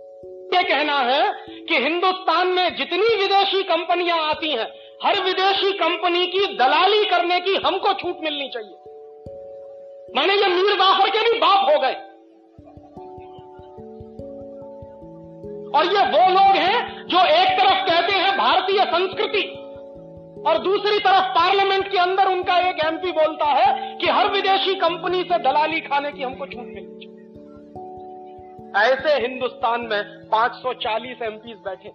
ये कहना है कि हिंदुस्तान में जितनी विदेशी कंपनियाँ आती हैं, हर विदेशी कंपनी की दलाली करने की हमको छूट मिलनी चाहिए। माने ये मीर जाफ़र के भी बाप हो गए। और ये वो लोग हैं जो एक तरफ़ कहते हैं भारतीय संस्कृति और दूसरी तरफ़ पार्लियामेंट के अंदर उनका एक एमपी बोलता है कि हर विदेशी कंपनी से दलाली खाने की हमको छूट चाहिए ऐसे हिंदुस्तान में 540 एमपीज बैठे।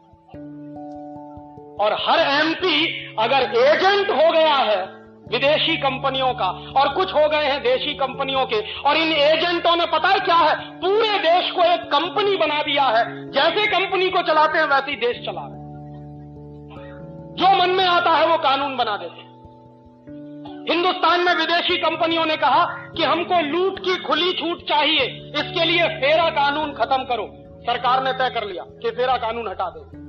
और हर एमपी अगर एजेंट हो गया है विदेशी कंपनियों का, और कुछ हो गए हैं देशी कंपनियों के, और इन एजेंटों ने पता है क्या है? पूरे देश को एक कंपनी बना दिया है। जैसे कंपनी को चलाते हैं, वैसे ही देश चला रहे जो मन में आता है, वो कानून बना देते हिंदुस्तान में विदेशी कंपनियों ने कहा कि हमको लूट की खुली छूट चाहिए। इसके लिए फेरा कानून खत्म करो। सरकार ने तय कर लिया कि फेरा कानून हटा दे।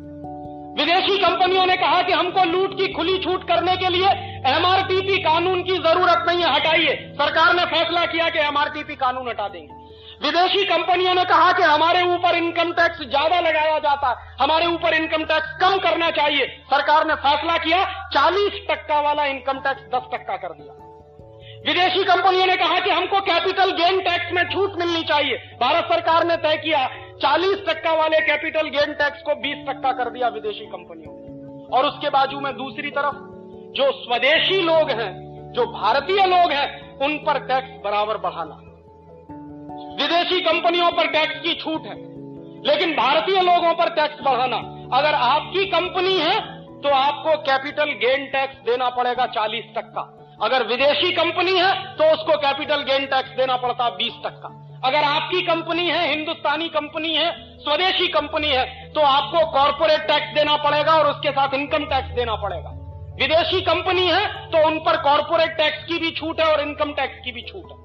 विदेशी कंपनियों ने कहा कि हमको लूट की खुली छूट करने के लिए एमआरटीपी कानून की ज़रूरत नहीं है, हटाइए। सरकार ने फैसला किया कि एमआरटीपी कानून हटा देंगे। विदेशी कंपनियों ने कहा कि हमारे ऊपर इनकम टैक्स ज़्यादा लगाया जाता। है हमारे ऊपर इनकम टैक्स कम करना चाहिए। सरकार ने फैसला किया, चालीस टक्का वाला इनकम टैक्स दस टक्का कर दिया। विदेशी कंपनियों ने कहा कि हमको कैपिटल गेन टैक्स में छूट मिलनी चाहिए। भारत सरकार ने तय किया, चालीस टक्का वाले कैपिटल गेन टैक्स को बीस टक्का कर दिया विदेशी कंपनियों ने। और उसके बाजू में दूसरी तरफ़, जो स्वदेशी लोग हैं, जो भारतीय लोग हैं, उन पर टैक्स बराबर बढ़ाना। विदेशी कंपनियों पर टैक्स की छूट है। लेकिन भारतीय लोगों पर टैक्स बढ़ाना, अगर आपकी कंपनी है तो आपको कैपिटल गेन टैक्स देना पड़ेगा चालीस टक्का। अगर विदेशी कंपनी है तो उसको कैपिटल गेन टैक्स देना पड़ता बीस टक्का। अगर आपकी कंपनी है, हिंदुस्तानी कंपनी है, स्वदेशी कंपनी है तो आपको कॉरपोरेट टैक्स देना पड़ेगा और उसके साथ इनकम टैक्स देना पड़ेगा। विदेशी कंपनी है तो उन पर कॉरपोरेट टैक्स की भी छूट है और इनकम टैक्स की भी छूट है।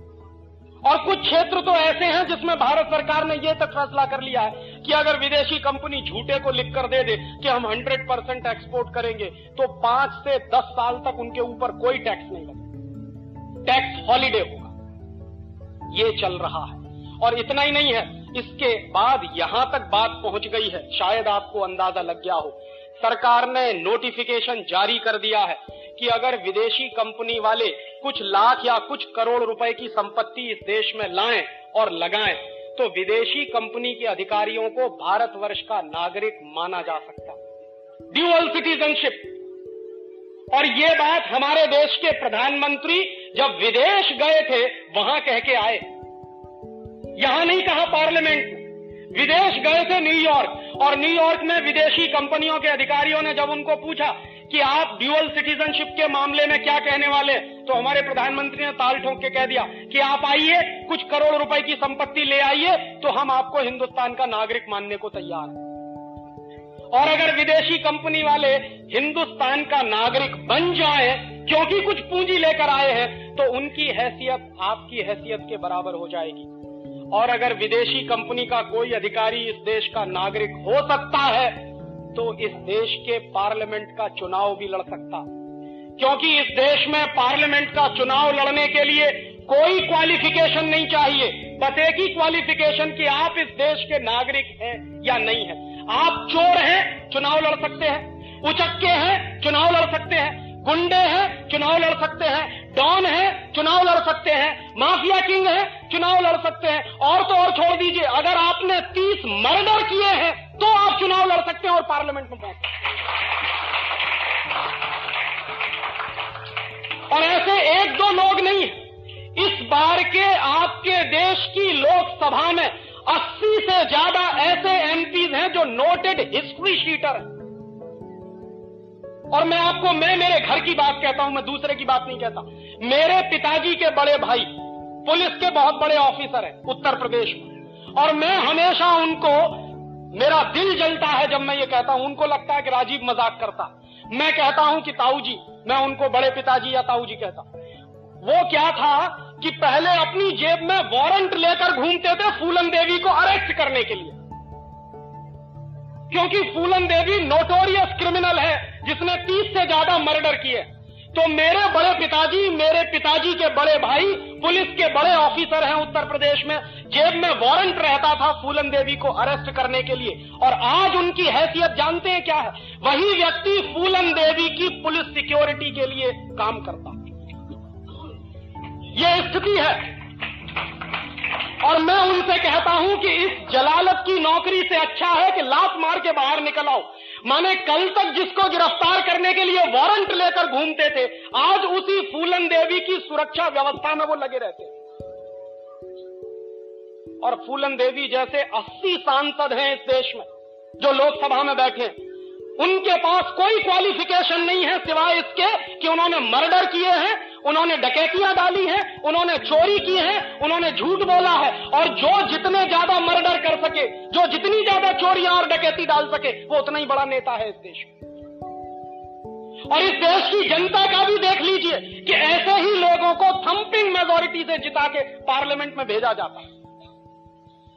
और कुछ क्षेत्र तो ऐसे हैं जिसमें भारत सरकार ने यह तक फैसला कर लिया है कि अगर विदेशी कंपनी झूठे को लिखकर दे दे कि हम 100 परसेंट एक्सपोर्ट करेंगे तो पाँच से दस साल तक उनके ऊपर कोई टैक्स नहीं लगेगा। टैक्स हॉलीडे होगा। ये चल रहा है। और इतना ही नहीं है, इसके बाद यहाँ तक बात पहुँच गई है। शायद आपको अंदाज़ा लग गया हो। सरकार ने नोटिफिकेशन जारी कर दिया है। कि अगर विदेशी कंपनी वाले कुछ लाख या कुछ करोड़ रुपए की संपत्ति इस देश में लाएँ और लगाएँ तो विदेशी कंपनी के अधिकारियों को भारतवर्ष का नागरिक माना जा सकता। ड्यूअल सिटीजनशिप और ये बात हमारे देश के प्रधानमंत्री जब विदेश गए थे, वहाँ कह के आए। यहाँ नहीं कहा पार्लियामेंट। विदेश गए थे न्यूयॉर्क। और न्यूयॉर्क में विदेशी कंपनियों के अधिकारियों ने जब उनको पूछा कि आप ड्यूअल सिटीजनशिप के मामले में क्या कहने वाले? तो हमारे प्रधानमंत्री ने ताल ठोक के कह दिया कि आप आइए, कुछ करोड़ रुपए की संपत्ति ले आइए तो हम आपको हिंदुस्तान का नागरिक मानने को तैयार और अगर विदेशी कंपनी वाले हिंदुस्तान का नागरिक बन जाए, क्योंकि कुछ पूंजी लेकर आए हैं तो उनकी हैसियत आपकी हैसियत के बराबर हो जाएगी। और अगर विदेशी कंपनी का कोई अधिकारी इस देश का नागरिक हो सकता है तो इस देश के पार्लियामेंट का चुनाव भी लड़ सकता। क्योंकि इस देश में पार्लियामेंट का चुनाव लड़ने के लिए कोई क्वालिफिकेशन नहीं चाहिए। बस एक ही क्वालिफिकेशन कि आप इस देश के नागरिक हैं या नहीं है। आप चोर हैं, चुनाव लड़ सकते हैं। उचक्के हैं, चुनाव लड़ सकते हैं। गुंडे हैं, चुनाव लड़ सकते हैं। डॉन है, चुनाव लड़ सकते हैं। माफिया किंग है, चुनाव लड़ सकते हैं। और तो और छोड़ दीजिए। अगर आपने तीस मर्डर किए हैं तो आप चुनाव लड़ सकते हैं और पार्लियामेंट में पहुँच और ऐसे एक दो लोग नहीं, इस बार के आपके देश की लोकसभा में 80 से ज़्यादा ऐसे एमपीज हैं जो नोटेड हिस्ट्री शीटर हैं। और मैं आपको, मैं मेरे घर की बात कहता हूँ, मैं दूसरे की बात नहीं कहता। मेरे पिताजी के बड़े भाई, पुलिस के बहुत बड़े ऑफिसर हैं उत्तर प्रदेश में। और मैं हमेशा उनको मेरा दिल जलता है जब मैं ये कहता हूँ, उनको लगता है कि राजीव मज़ाक करता। मैं कहता हूँ कि ताऊ जी मैं उनको बड़े पिताजी या ताऊ जी कहता वो क्या था कि पहले अपनी जेब में वारंट लेकर घूमते थे फूलन देवी को अरेस्ट करने के लिए। क्योंकि फूलन देवी नोटोरियस क्रिमिनल है, जिसने तीस से ज़्यादा मर्डर किए। तो मेरे बड़े पिताजी, मेरे पिताजी के बड़े भाई, पुलिस के बड़े ऑफिसर हैं उत्तर प्रदेश में। जेब में वारंट रहता था फूलन देवी को अरेस्ट करने के लिए। और आज उनकी हैसियत जानते हैं क्या है? वही व्यक्ति फूलन देवी की पुलिस सिक्योरिटी के लिए काम करता। यह स्थिति है। और मैं उनसे कहता हूँ कि इस जलालत की नौकरी से अच्छा है कि लात मार के बाहर निकल आओ। माने कल तक जिसको गिरफ़्तार करने के लिए वारंट लेकर घूमते थे, आज उसी फूलन देवी की सुरक्षा व्यवस्था में वो लगे रहते और फूलन देवी जैसे 80 सांसद हैं इस देश में, जो लोकसभा में बैठे उनके पास कोई क्वालिफिकेशन नहीं है सिवाय इसके कि उन्होंने मर्डर किए हैं उन्होंने डकैतियाँ डाली हैं, उन्होंने चोरी की है, उन्होंने झूठ बोला है। और जो जितने ज़्यादा मर्डर कर सके, जो जितनी ज़्यादा चोरियाँ और डकैती डाल सके, वो उतना ही बड़ा नेता है इस देश में। और इस देश की जनता का भी देख लीजिए कि ऐसे ही लोगों को थंपिंग मेजोरिटी से जिता के पार्लियामेंट में भेजा जाता है।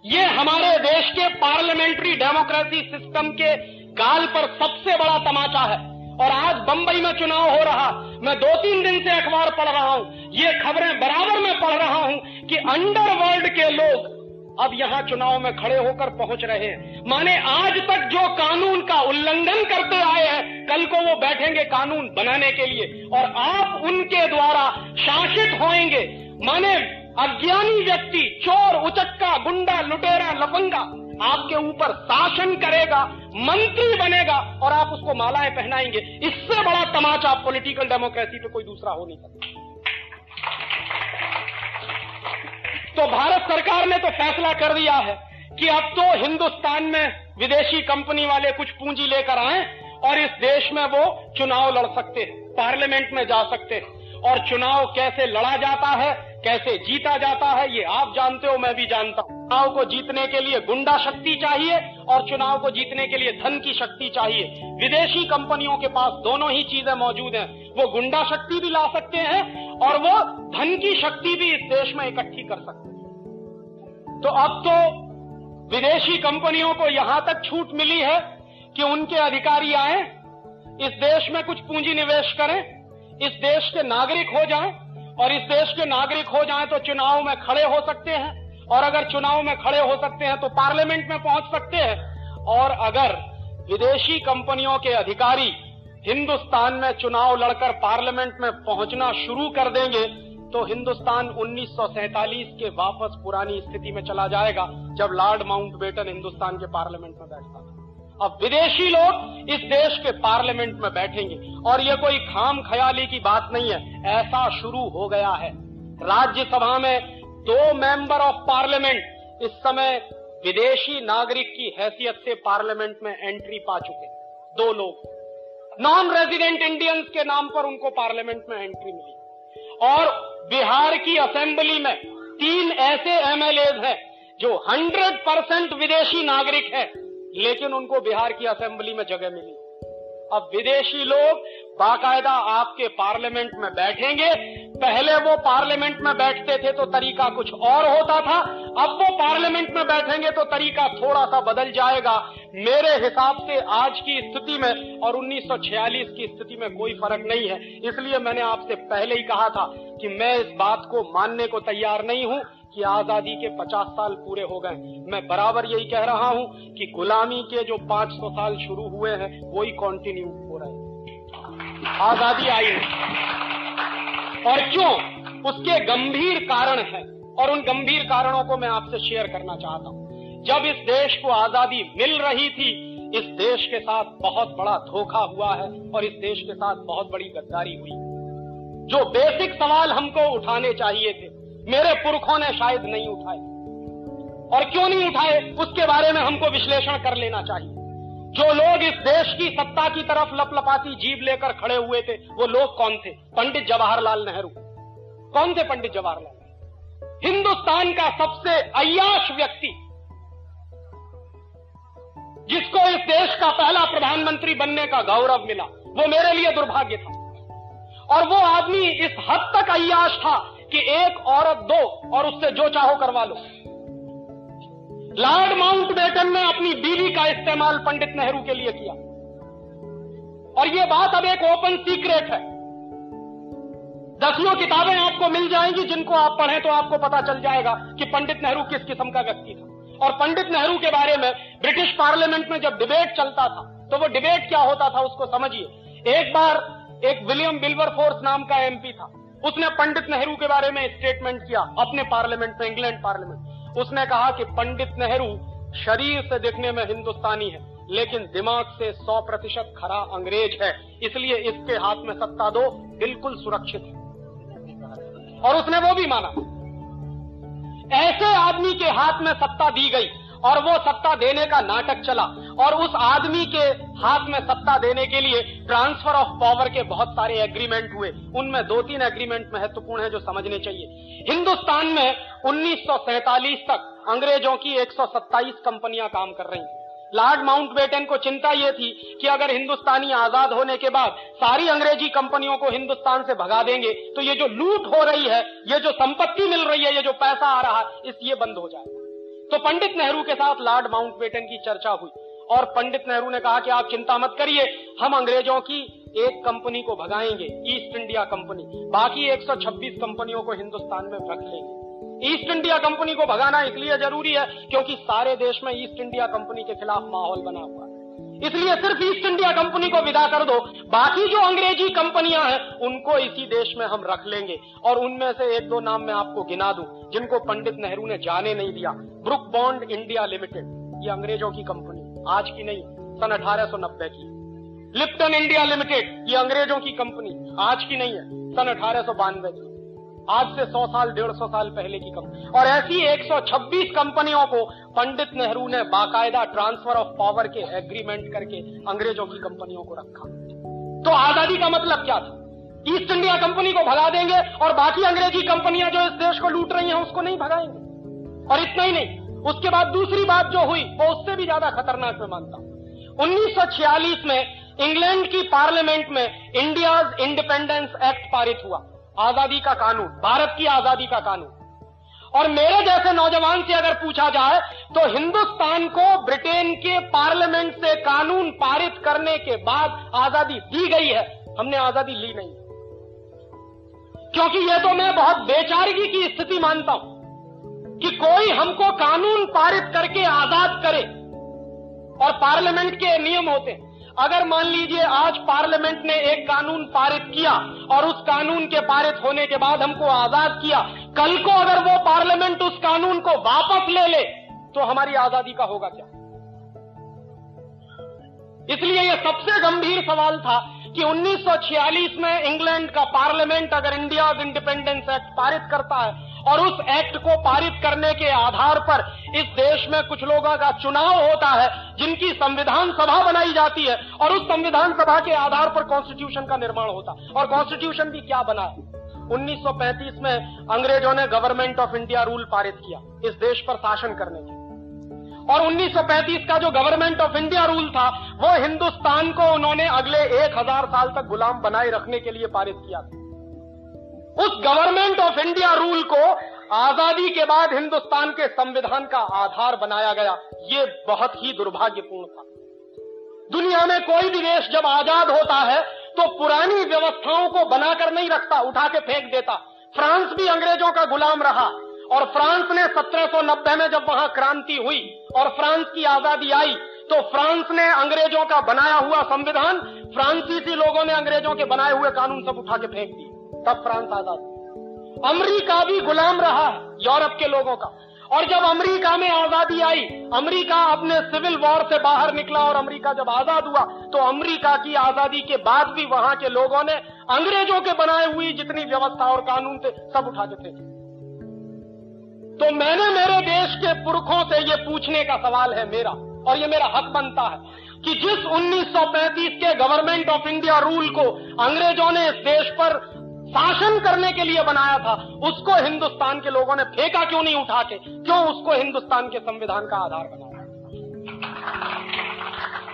ये हमारे देश के पार्लियामेंट्री डेमोक्रेसी सिस्टम के गाल पर सबसे बड़ा तमाचा है। और आज बंबई में चुनाव हो रहा। मैं दो तीन दिन से अखबार पढ़ रहा हूँ। ये खबरें बराबर में पढ़ रहा हूँ कि अंडरवर्ल्ड के लोग अब यहाँ चुनाव में खड़े होकर पहुँच रहे हैं। माने आज तक जो कानून का उल्लंघन करते आए हैं, कल को वो बैठेंगे कानून बनाने के लिए और आप उनके द्वारा शासित होंगे माने अज्ञानी व्यक्ति, चोर, उचक्का, गुंडा, लुटेरा, लफंगा आपके ऊपर शासन करेगा, मंत्री बनेगा और आप उसको मालाएँ पहनाएँगे। इससे बड़ा तमाचा पॉलिटिकल डेमोक्रेसी पे कोई दूसरा हो नहीं सकता। तो भारत सरकार ने तो फैसला कर दिया है कि अब तो हिंदुस्तान में विदेशी कंपनी वाले कुछ पूंजी लेकर आए और इस देश में वो चुनाव लड़ सकते हैं पार्लियामेंट में जा सकते। हैं और चुनाव कैसे लड़ा जाता है कैसे जीता जाता है, ये आप जानते हो, मैं भी जानता हूँ। चुनाव को जीतने के लिए गुंडा शक्ति चाहिए और चुनाव को जीतने के लिए धन की शक्ति चाहिए। विदेशी कंपनियों के पास दोनों ही चीज़ें मौजूद हैं। वो गुंडा शक्ति भी ला सकते हैं और वो धन की शक्ति भी इस देश में इकट्ठी कर सकते हैं। तो अब तो विदेशी कंपनियों को यहाँ तक छूट मिली है कि उनके अधिकारी आए, इस देश में कुछ पूंजी निवेश करें, इस देश के नागरिक हो जाएँ और इस देश के नागरिक हो जाएँ तो चुनाव में खड़े हो सकते हैं। और अगर चुनाव में खड़े हो सकते हैं तो पार्लियामेंट में पहुँच सकते हैं। और अगर विदेशी कंपनियों के अधिकारी हिंदुस्तान में चुनाव लड़कर पार्लियामेंट में पहुँचना शुरू कर देंगे तो हिंदुस्तान उन्नीस सौ सैंतालीस के वापस पुरानी स्थिति में चला जाएगा, जब लॉर्ड माउंटबेटन हिंदुस्तान के पार्लियामेंट में बैठता था। अब विदेशी लोग इस देश के पार्लियामेंट में बैठेंगे। और ये कोई खाम ख्याली की बात नहीं है, ऐसा शुरू हो गया है। राज्यसभा में दो मेंबर ऑफ़ पार्लियामेंट इस समय विदेशी नागरिक की हैसियत से पार्लियामेंट में एंट्री पा चुके दो लोग। नॉन रेजिडेंट इंडियंस के नाम पर उनको पार्लियामेंट में एंट्री मिली। और बिहार की असेंबली में तीन ऐसे एमएलए हैं जो 100 परसेंट विदेशी नागरिक है। लेकिन उनको बिहार की असेंबली में जगह मिली। अब विदेशी लोग बाकायदा आपके पार्लियामेंट में बैठेंगे। पहले वो पार्लियामेंट में बैठते थे तो तरीका कुछ और होता था। अब वो पार्लियामेंट में बैठेंगे तो तरीका थोड़ा सा बदल जाएगा। मेरे हिसाब से आज की स्थिति में और 1946 की स्थिति में कोई फ़र्क नहीं है। इसलिए मैंने आपसे पहले ही कहा था कि मैं इस बात को मानने को तैयार नहीं हूँ। कि आज़ादी के 50 साल पूरे हो गए। मैं बराबर यही कह रहा हूँ कि गुलामी के जो 500 साल शुरू हुए हैं, वही कंटिन्यू हो रहे हैं। आज़ादी आई है। और क्यों? उसके गंभीर कारण है। और उन गंभीर कारणों को मैं आपसे शेयर करना चाहता हूँ। जब इस देश को आज़ादी मिल रही थी, इस देश के साथ बहुत बड़ा धोखा हुआ है और इस देश के साथ बहुत बड़ी गद्दारी हुई। जो बेसिक सवाल हमको उठाने चाहिए थे मेरे पुरखों ने शायद नहीं उठाए। और क्यों नहीं उठाए? उसके बारे में हमको विश्लेषण कर लेना चाहिए। जो लोग इस देश की सत्ता की तरफ़ लपलपाती जीव लेकर खड़े हुए थे, वो लोग कौन थे? पंडित जवाहरलाल नेहरू। कौन थे पंडित जवाहरलाल हिंदुस्तान का सबसे अयाश व्यक्ति, जिसको इस देश का पहला प्रधानमंत्री बनने का गौरव मिला, वो मेरे लिए दुर्भाग्य था। और वो आदमी इस हद तक अयाश था कि एक औरत दो और उससे जो चाहो करवा लो। लॉर्ड माउंट बेटन ने अपनी बीवी का इस्तेमाल पंडित नेहरू के लिए किया। और यह बात अब एक ओपन सीक्रेट है। दसियों किताबें आपको मिल जाएँगी, जिनको आप पढ़ें तो आपको पता चल जाएगा कि पंडित नेहरू किस किस्म का व्यक्ति था। और पंडित नेहरू के बारे में ब्रिटिश पार्लियामेंट में जब डिबेट चलता था तो वो डिबेट क्या होता था उसको समझिए। एक बार एक विलियम बिल्वर फोर्स नाम का एमपी था। उसने पंडित नेहरू के बारे में स्टेटमेंट किया, अपने पार्लियामेंट में इंग्लैंड पार्लियामेंट उसने कहा कि पंडित नेहरू शरीर से देखने में हिंदुस्तानी है, लेकिन दिमाग से 100 प्रतिशत खरा अंग्रेज़ है, इसलिए इसके हाथ में सत्ता दो, बिल्कुल सुरक्षित है। और उसने वो भी माना। ऐसे आदमी के हाथ में सत्ता दी गई और वो सत्ता देने का नाटक चला। और उस आदमी के हाथ में सत्ता देने के लिए ट्रांसफ़र ऑफ़ पावर के बहुत सारे एग्रीमेंट हुए। उनमें दो तीन एग्रीमेंट महत्वपूर्ण है जो समझने चाहिए। हिंदुस्तान में उन्नीस सौ सैंतालीस तक अंग्रेज़ों की 127 कंपनियाँ काम कर रही लॉर्ड माउंट बेटन को चिंता यह थी कि अगर हिंदुस्तानी आज़ाद होने के बाद सारी अंग्रेज़ी कंपनियों को हिंदुस्तान से भगा देंगे तो ये जो लूट हो रही है, ये जो संपत्ति मिल रही है, ये जो पैसा आ रहा है, इस ये बंद हो जाएगा। तो पंडित नेहरू के साथ लॉर्ड माउंटबेटन की चर्चा हुई। और पंडित नेहरू ने कहा कि आप चिंता मत करिए, हम अंग्रेज़ों की एक कंपनी को भगाएँगे, ईस्ट इंडिया कंपनी। बाकी 126 कंपनियों को हिंदुस्तान में रख लेंगे। ईस्ट इंडिया कंपनी को भगाना इसलिए ज़रूरी है क्योंकि सारे देश में ईस्ट इंडिया कंपनी के खिलाफ माहौल बना हुआ है। इसलिए सिर्फ़ ईस्ट इंडिया कंपनी को विदा कर दो। बाकी जो अंग्रेज़ी कंपनियाँ हैं, उनको इसी देश में हम रख लेंगे। और उनमें से एक दो नाम मैं आपको गिना दूँ, जिनको पंडित नेहरू ने जाने नहीं दिया। ब्रुक बॉन्ड इंडिया लिमिटेड, ये अंग्रेज़ों की कंपनी। आज की नहीं, सन 1890 की। लिप्टन इंडिया लिमिटेड, ये अंग्रेज़ों की कंपनी। आज की नहीं है, सन अठारह की। आज से 100 साल, डेढ़ सौ साल पहले की कंपनी और ऐसी 126 कंपनियों को पंडित नेहरू ने बाकायदा ट्रांसफ़र ऑफ़ पावर के एग्रीमेंट करके अंग्रेज़ों की कंपनियों को रखा। तो आज़ादी का मतलब क्या था? ईस्ट इंडिया कंपनी को भगा देंगे और बाकी अंग्रेज़ी कंपनियाँ जो इस देश को लूट रही हैं, उसको नहीं भगाएँगे। और इतना ही नहीं, उसके बाद दूसरी बात जो हुई, वो उससे भी ज़्यादा खतरनाक मैं मानता हूँ। 1946 में इंग्लैंड की पार्लियामेंट में इंडियाज इंडिपेंडेंस एक्ट पारित हुआ। आज़ादी का कानून, भारत की आज़ादी का कानून। और मेरे जैसे नौजवान से अगर पूछा जाए तो हिंदुस्तान को ब्रिटेन के पार्लियामेंट से कानून पारित करने के बाद आज़ादी दी गई है। हमने आज़ादी ली नहीं। क्योंकि यह तो मैं बहुत बेचारगी की स्थिति मानता हूँ कि कोई हमको कानून पारित करके आज़ाद करे और पार्लियामेंट के नियम होते हैं। अगर मान लीजिए आज पार्लियामेंट ने एक कानून पारित किया और उस कानून के पारित होने के बाद हमको आज़ाद किया, कल को अगर वो पार्लियामेंट उस कानून को वापस ले ले तो हमारी आज़ादी का होगा क्या? इसलिए यह सबसे गंभीर सवाल था कि 1946 में इंग्लैंड का पार्लियामेंट अगर इंडिया इंडिपेंडेंस एक्ट पारित करता है और उस एक्ट को पारित करने के आधार पर इस देश में कुछ लोगों का चुनाव होता है, जिनकी संविधान सभा बनाई जाती है, और उस संविधान सभा के आधार पर कॉन्स्टिट्यूशन का निर्माण होता है। और कॉन्स्टिट्यूशन भी क्या बना है? 1935 में अंग्रेज़ों ने गवर्नमेंट ऑफ़ इंडिया रूल पारित किया, इस देश पर शासन करने के और 1935 का जो गवर्नमेंट ऑफ़ इंडिया रूल था, वो हिंदुस्तान को उन्होंने अगले एक हज़ार साल तक गुलाम बनाए रखने के लिए पारित किया था। उस गवर्नमेंट ऑफ़ इंडिया रूल को आज़ादी के बाद हिंदुस्तान के संविधान का आधार बनाया गया। ये बहुत ही दुर्भाग्यपूर्ण था। दुनिया में कोई भी देश जब आज़ाद होता है तो पुरानी व्यवस्थाओं को बनाकर नहीं रखता, उठा के फेंक देता। फ्रांस भी अंग्रेज़ों का गुलाम रहा, और फ्रांस ने 1790 में जब वहाँ क्रांति हुई, और फ्रांस की आज़ादी आई तो फ्रांस ने अंग्रेज़ों का बनाया हुआ संविधान, फ्रांसीसी लोगों ने अंग्रेज़ों के बनाए हुए कानून सब उठा के फेंक दिए। तब फ्रांस आज़ाद अमरीका भी गुलाम रहा यूरोप के लोगों का। और जब अमेरिका में आज़ादी आई, अमेरिका अपने सिविल वॉर से बाहर निकला और अमेरिका जब आज़ाद हुआ तो अमेरिका की आज़ादी के बाद भी वहाँ के लोगों ने अंग्रेज़ों के बनाए हुई जितनी व्यवस्था और कानून थे, सब उठा के फेंके। तो मैंने मेरे देश के पुरखों से ये पूछने का सवाल है मेरा, और ये मेरा हक बनता है कि जिस 1935 के गवर्नमेंट ऑफ़ इंडिया रूल को अंग्रेज़ों ने इस देश पर शासन करने के लिए बनाया था। उसको हिंदुस्तान के लोगों ने फेंका क्यों नहीं उठा के? क्यों उसको हिंदुस्तान के संविधान का आधार बनाया?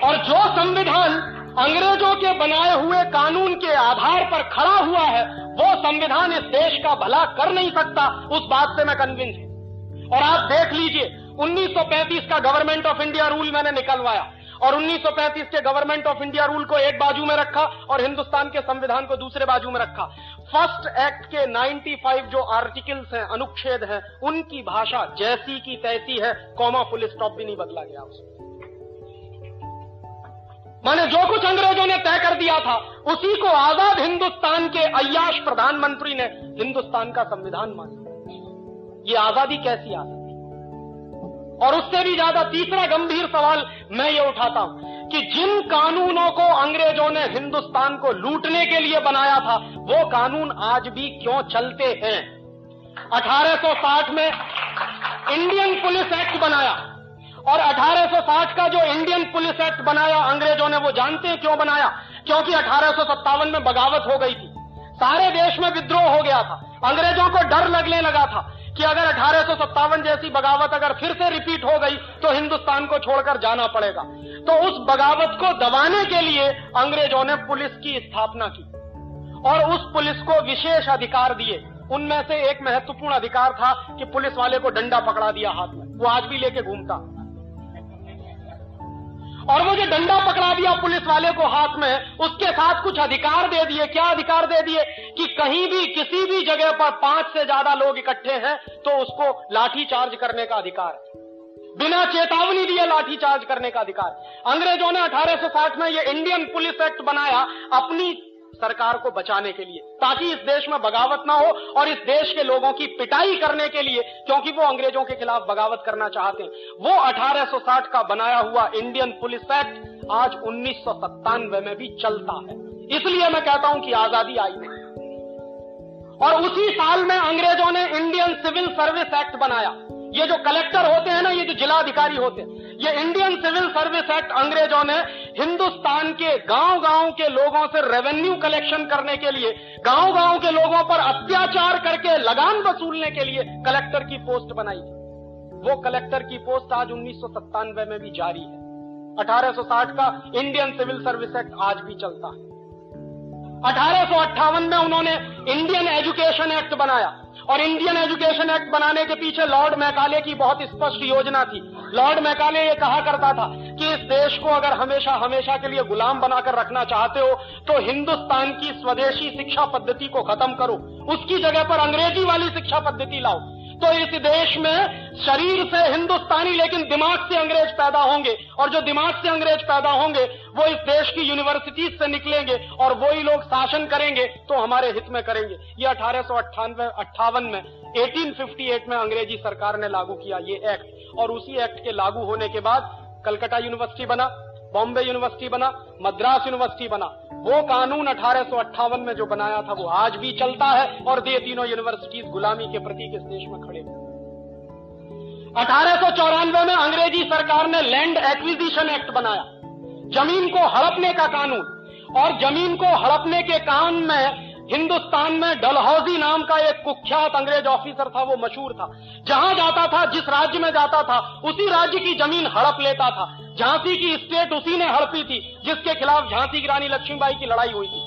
और जो संविधान अंग्रेज़ों के बनाए हुए कानून के आधार पर खड़ा हुआ है, वो संविधान इस देश का भला कर नहीं सकता, उस बात से मैं कन्विंस हूँ। और आप देख लीजिए 1935 का गवर्नमेंट ऑफ़ इंडिया रूल मैंने निकलवाया और 1935 के गवर्नमेंट ऑफ़ इंडिया रूल को एक बाजू में रखा और हिंदुस्तान के संविधान को दूसरे बाजू में रखा। फ़र्स्ट एक्ट के 95 जो आर्टिकल्स हैं, अनुच्छेद हैं, उनकी भाषा जैसी की तैसी है, कॉमा फुल स्टॉप भी नहीं बदला गया उसमें माने जो कुछ अंग्रेज़ों ने तय कर दिया था, उसी को आज़ाद हिंदुस्तान के अयाश प्रधानमंत्री ने हिंदुस्तान का संविधान माना। ये आज़ादी कैसी आज़ादी और उससे भी ज़्यादा तीसरा गंभीर सवाल मैं ये उठाता हूँ कि जिन कानूनों को अंग्रेज़ों ने हिंदुस्तान को लूटने के लिए बनाया था, वो कानून आज भी क्यों चलते हैं? 1860 में इंडियन पुलिस एक्ट बनाया और 1860 का जो इंडियन पुलिस एक्ट बनाया अंग्रेज़ों ने, वो जानते हैं क्यों बनाया? क्योंकि अठारह सौ सत्तावन में बगावत हो गई थी। सारे देश में विद्रोह हो गया था। अंग्रेज़ों को डर लगने लगा था। कि अगर अठारह सौ सत्तावन जैसी बगावत अगर फिर से रिपीट हो गई तो हिंदुस्तान को छोड़कर जाना पड़ेगा। तो उस बगावत को दबाने के लिए अंग्रेज़ों ने पुलिस की स्थापना की और उस पुलिस को विशेष अधिकार दिए। उनमें से एक महत्वपूर्ण अधिकार था कि पुलिस वाले को डंडा पकड़ा दिया हाथ में। वो आज भी लेके घूमता। और वो जो डंडा पकड़ा दिया पुलिस वाले को हाथ में, उसके साथ कुछ अधिकार दे दिए। क्या अधिकार दे दिए? कि कहीं भी, किसी भी जगह पर पाँच से ज़्यादा लोग इकट्ठे हैं तो उसको लाठी चार्ज करने का अधिकार बिना चेतावनी दिए लाठी चार्ज करने का अधिकार अंग्रेज़ों ने 1860 में ये इंडियन पुलिस एक्ट बनाया, अपनी सरकार को बचाने के लिए, ताकि इस देश में बगावत ना हो और इस देश के लोगों की पिटाई करने के लिए, क्योंकि वो अंग्रेज़ों के खिलाफ बगावत करना चाहते हैं। वो 1860 का बनाया हुआ इंडियन पुलिस एक्ट आज उन्नीस सौ सत्तानवे में भी चलता है। इसलिए मैं कहता हूँ कि आज़ादी आई नहीं और उसी साल में अंग्रेज़ों ने इंडियन सिविल सर्विस एक्ट बनाया। ये जो कलेक्टर होते हैं ना, ये जो जिलाधिकारी होते हैं, ये इंडियन सिविल सर्विस एक्ट अंग्रेज़ों ने हिंदुस्तान के गाँव गाँव के लोगों से रेवेन्यू कलेक्शन करने के लिए गाँव गाँव के लोगों पर अत्याचार करके लगान वसूलने के लिए कलेक्टर की पोस्ट बनाई वो कलेक्टर की पोस्ट आज उन्नीस सौ सत्तानवे में भी जारी है। 1860 का इंडियन सिविल सर्विस एक्ट आज भी चलता है। अठारह सौ अट्ठावन में उन्होंने इंडियन एजुकेशन एक्ट बनाया। और इंडियन एजुकेशन एक्ट बनाने के पीछे लॉर्ड मैकाले की बहुत स्पष्ट योजना थी। लॉर्ड मैकाले ये कहा करता था कि इस देश को अगर हमेशा हमेशा के लिए गुलाम बनाकर रखना चाहते हो तो हिंदुस्तान की स्वदेशी शिक्षा पद्धति को खत्म करो। उसकी जगह पर अंग्रेज़ी वाली शिक्षा पद्धति लाओ। तो इस देश में शरीर से हिंदुस्तानी लेकिन दिमाग से अंग्रेज़ पैदा होंगे। और जो दिमाग से अंग्रेज़ पैदा होंगे, वो इस देश की यूनिवर्सिटीज से निकलेंगे और वही लोग शासन करेंगे तो हमारे हित में करेंगे। ये अठारह सौ अट्ठावन में 1858 में अंग्रेज़ी सरकार ने लागू किया ये एक्ट और उसी एक्ट के लागू होने के बाद कलकत्ता यूनिवर्सिटी बना। बॉम्बे यूनिवर्सिटी बना, मद्रास यूनिवर्सिटी बना। वो कानून अठारह सौ अट्ठावन में जो बनाया था, वो आज भी चलता है और ये तीनों यूनिवर्सिटीज गुलामी के प्रतीक इस देश में खड़े अठारह सौ चौरानवे में अंग्रेज़ी सरकार ने लैंड एक्विजिशन एक्ट बनाया। ज़मीन को हड़पने का कानून और ज़मीन को हड़पने के काम में हिंदुस्तान में डलहौजी नाम का एक कुख्यात अंग्रेज़ ऑफिसर था, वो मशहूर था। जहाँ जाता था, जिस राज्य में जाता था, उसी राज्य की ज़मीन हड़प लेता था। झांसी की स्टेट उसी ने हड़पी थी, जिसके खिलाफ झांसी की रानी लक्ष्मीबाई की लड़ाई हुई थी।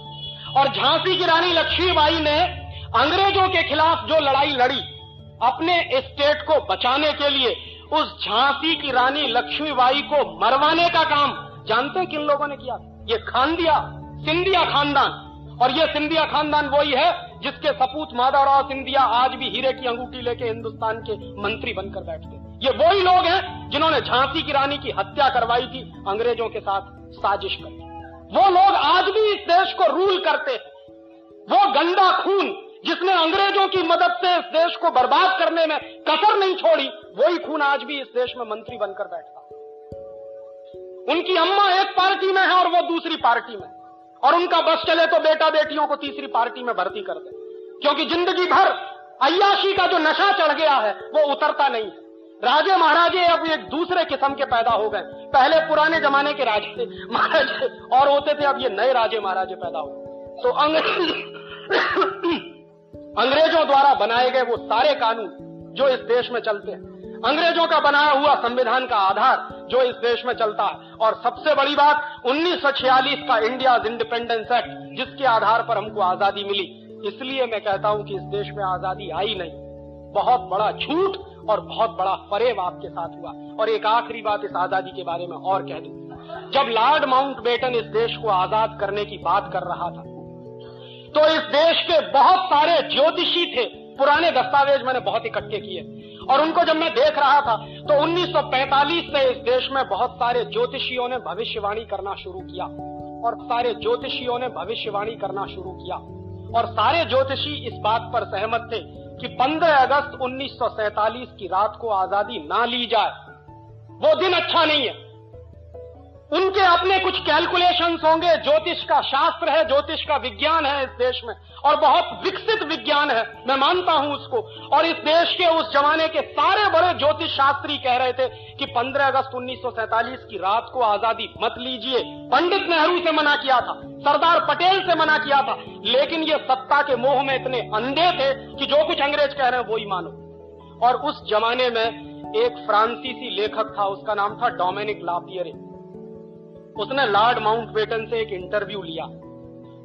और झांसी की रानी लक्ष्मीबाई ने अंग्रेज़ों के खिलाफ जो लड़ाई लड़ी, अपने स्टेट को बचाने के लिए, उस झांसी की रानी लक्ष्मीबाई को मरवाने का काम, जानते हैं किन लोगों ने किया ये खानदिया सिंधिया खानदान। और ये सिंधिया खानदान वही है जिसके सपूत मादाराव सिंधिया आज भी हीरे की अंगूठी लेके हिंदुस्तान के मंत्री बनकर बैठते ये वही लोग हैं जिन्होंने झांसी की रानी की हत्या करवाई थी, अंग्रेज़ों के साथ साजिश कर वो लोग आज भी इस देश को रूल करते हैं। वो गंदा खून जिसने अंग्रेज़ों की मदद से इस देश को बर्बाद करने में कसर नहीं छोड़ी, वही खून आज भी इस देश में मंत्री बनकर बैठता उनकी अम्मा एक पार्टी में है और वो दूसरी पार्टी में और उनका बस चले तो बेटा बेटियों को तीसरी पार्टी में भर्ती कर दे। क्योंकि ज़िंदगी भर अयाशी का जो नशा चढ़ गया है, वो उतरता नहीं है। राजे महाराजे अब एक दूसरे किस्म के पैदा हो गए। पहले पुराने जमाने के राजे महाराजे और होते थे, अब ये नए राजे महाराजे पैदा हो तो अंग्रेज़ अंग्रेज़ों द्वारा बनाए गए वो सारे कानून जो इस देश में चलते हैं अंग्रेज़ों का बनाया हुआ संविधान का आधार जो इस देश में चलता है। और सबसे बड़ी बात, उन्नीस सौ छियालीस का इंडिया इंडिपेंडेंस एक्ट, जिसके आधार पर हमको आज़ादी मिली। इसलिए मैं कहता हूँ कि इस देश में आज़ादी आई नहीं। बहुत बड़ा झूठ और बहुत बड़ा फरेब आपके साथ हुआ। और एक आखिरी बात इस आज़ादी के बारे में और कह दू। जब लॉर्ड माउंट बेटन इस देश को आज़ाद करने की बात कर रहा था तो इस देश के बहुत सारे ज्योतिषी थे। पुराने दस्तावेज़ मैंने बहुत इकट्ठे किए। और उनको जब मैं देख रहा था तो 1945 में इस देश में बहुत सारे ज्योतिषियों ने भविष्यवाणी करना शुरू किया। और सारे ज्योतिषियों ने भविष्यवाणी करना शुरू किया। और सारे ज्योतिषी इस बात पर सहमत थे कि 15 अगस्त 1947 की रात को आज़ादी ना ली जाए। वो दिन अच्छा नहीं है। उनके अपने कुछ कैलकुलेशन होंगे। ज्योतिष का शास्त्र है, ज्योतिष का विज्ञान है इस देश में, और बहुत विकसित विज्ञान है, मैं मानता हूँ उसको। और इस देश के उस जमाने के सारे बड़े ज्योतिष शास्त्री कह रहे थे कि 15 अगस्त उन्नीस सौ सैंतालीस की रात को आज़ादी मत लीजिए। पंडित नेहरू से मना किया था, सरदार पटेल से मना किया था, लेकिन ये सत्ता के मोह में इतने अंधे थे कि जो कुछ अंग्रेज़ कह रहे हैं वो ही मानो। और उस जमाने में एक फ्रांसीसी लेखक था, उसका नाम था डोमिनिक लापियरे। उसने लॉर्ड माउंट बेटन से एक इंटरव्यू लिया।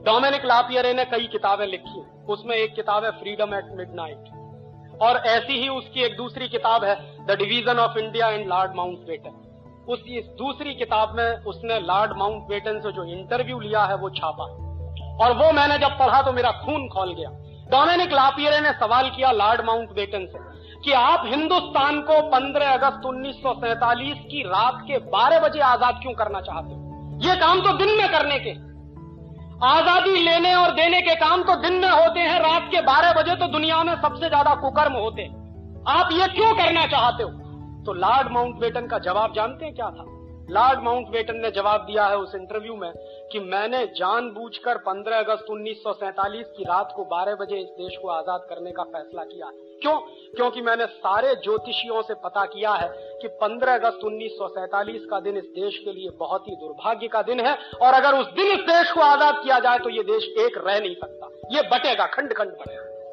डोमिनिक लापियरे ने कई किताबें लिखी। उसमें एक किताब है फ्रीडम एट मिडनाइट। और ऐसी ही उसकी एक दूसरी किताब है the division of India in Lord Mountbatten उस इस दूसरी किताब में उसने लॉर्ड माउंट बेटन से जो इंटरव्यू लिया है, वो छापा। और वो मैंने जब पढ़ा तो मेरा खून खोल गया। डोमिनिक लापियरे ने सवाल किया लॉर्ड माउंट बेटन से कि आप हिंदुस्तान को 15 अगस्त उन्नीस की रात के 12 बजे आज़ाद क्यों करना चाहते हो? ये काम तो दिन में करने के। आज़ादी लेने और देने के काम तो दिन में होते हैं, रात के 12 बजे तो दुनिया में सबसे ज़्यादा कुकर्म होते हैं। आप ये क्यों करना चाहते हो? तो लॉर्ड माउंटबेटन का जवाब जानते हैं क्या था? लॉर्ड माउंटबेटन ने जवाब दिया है उस इंटरव्यू में कि मैंने जानबूझकर 15 अगस्त 1947 की रात को 12 बजे इस देश को आज़ाद करने का फैसला किया। क्यों? क्योंकि मैंने सारे ज्योतिषियों से पता किया है कि 15 अगस्त 1947 का दिन इस देश के लिए बहुत ही दुर्भाग्य का दिन है और अगर उस दिन इस देश को आज़ाद किया जाए तो ये देश एक रह नहीं सकता। ये बटेगा खंड खंड बटेगा।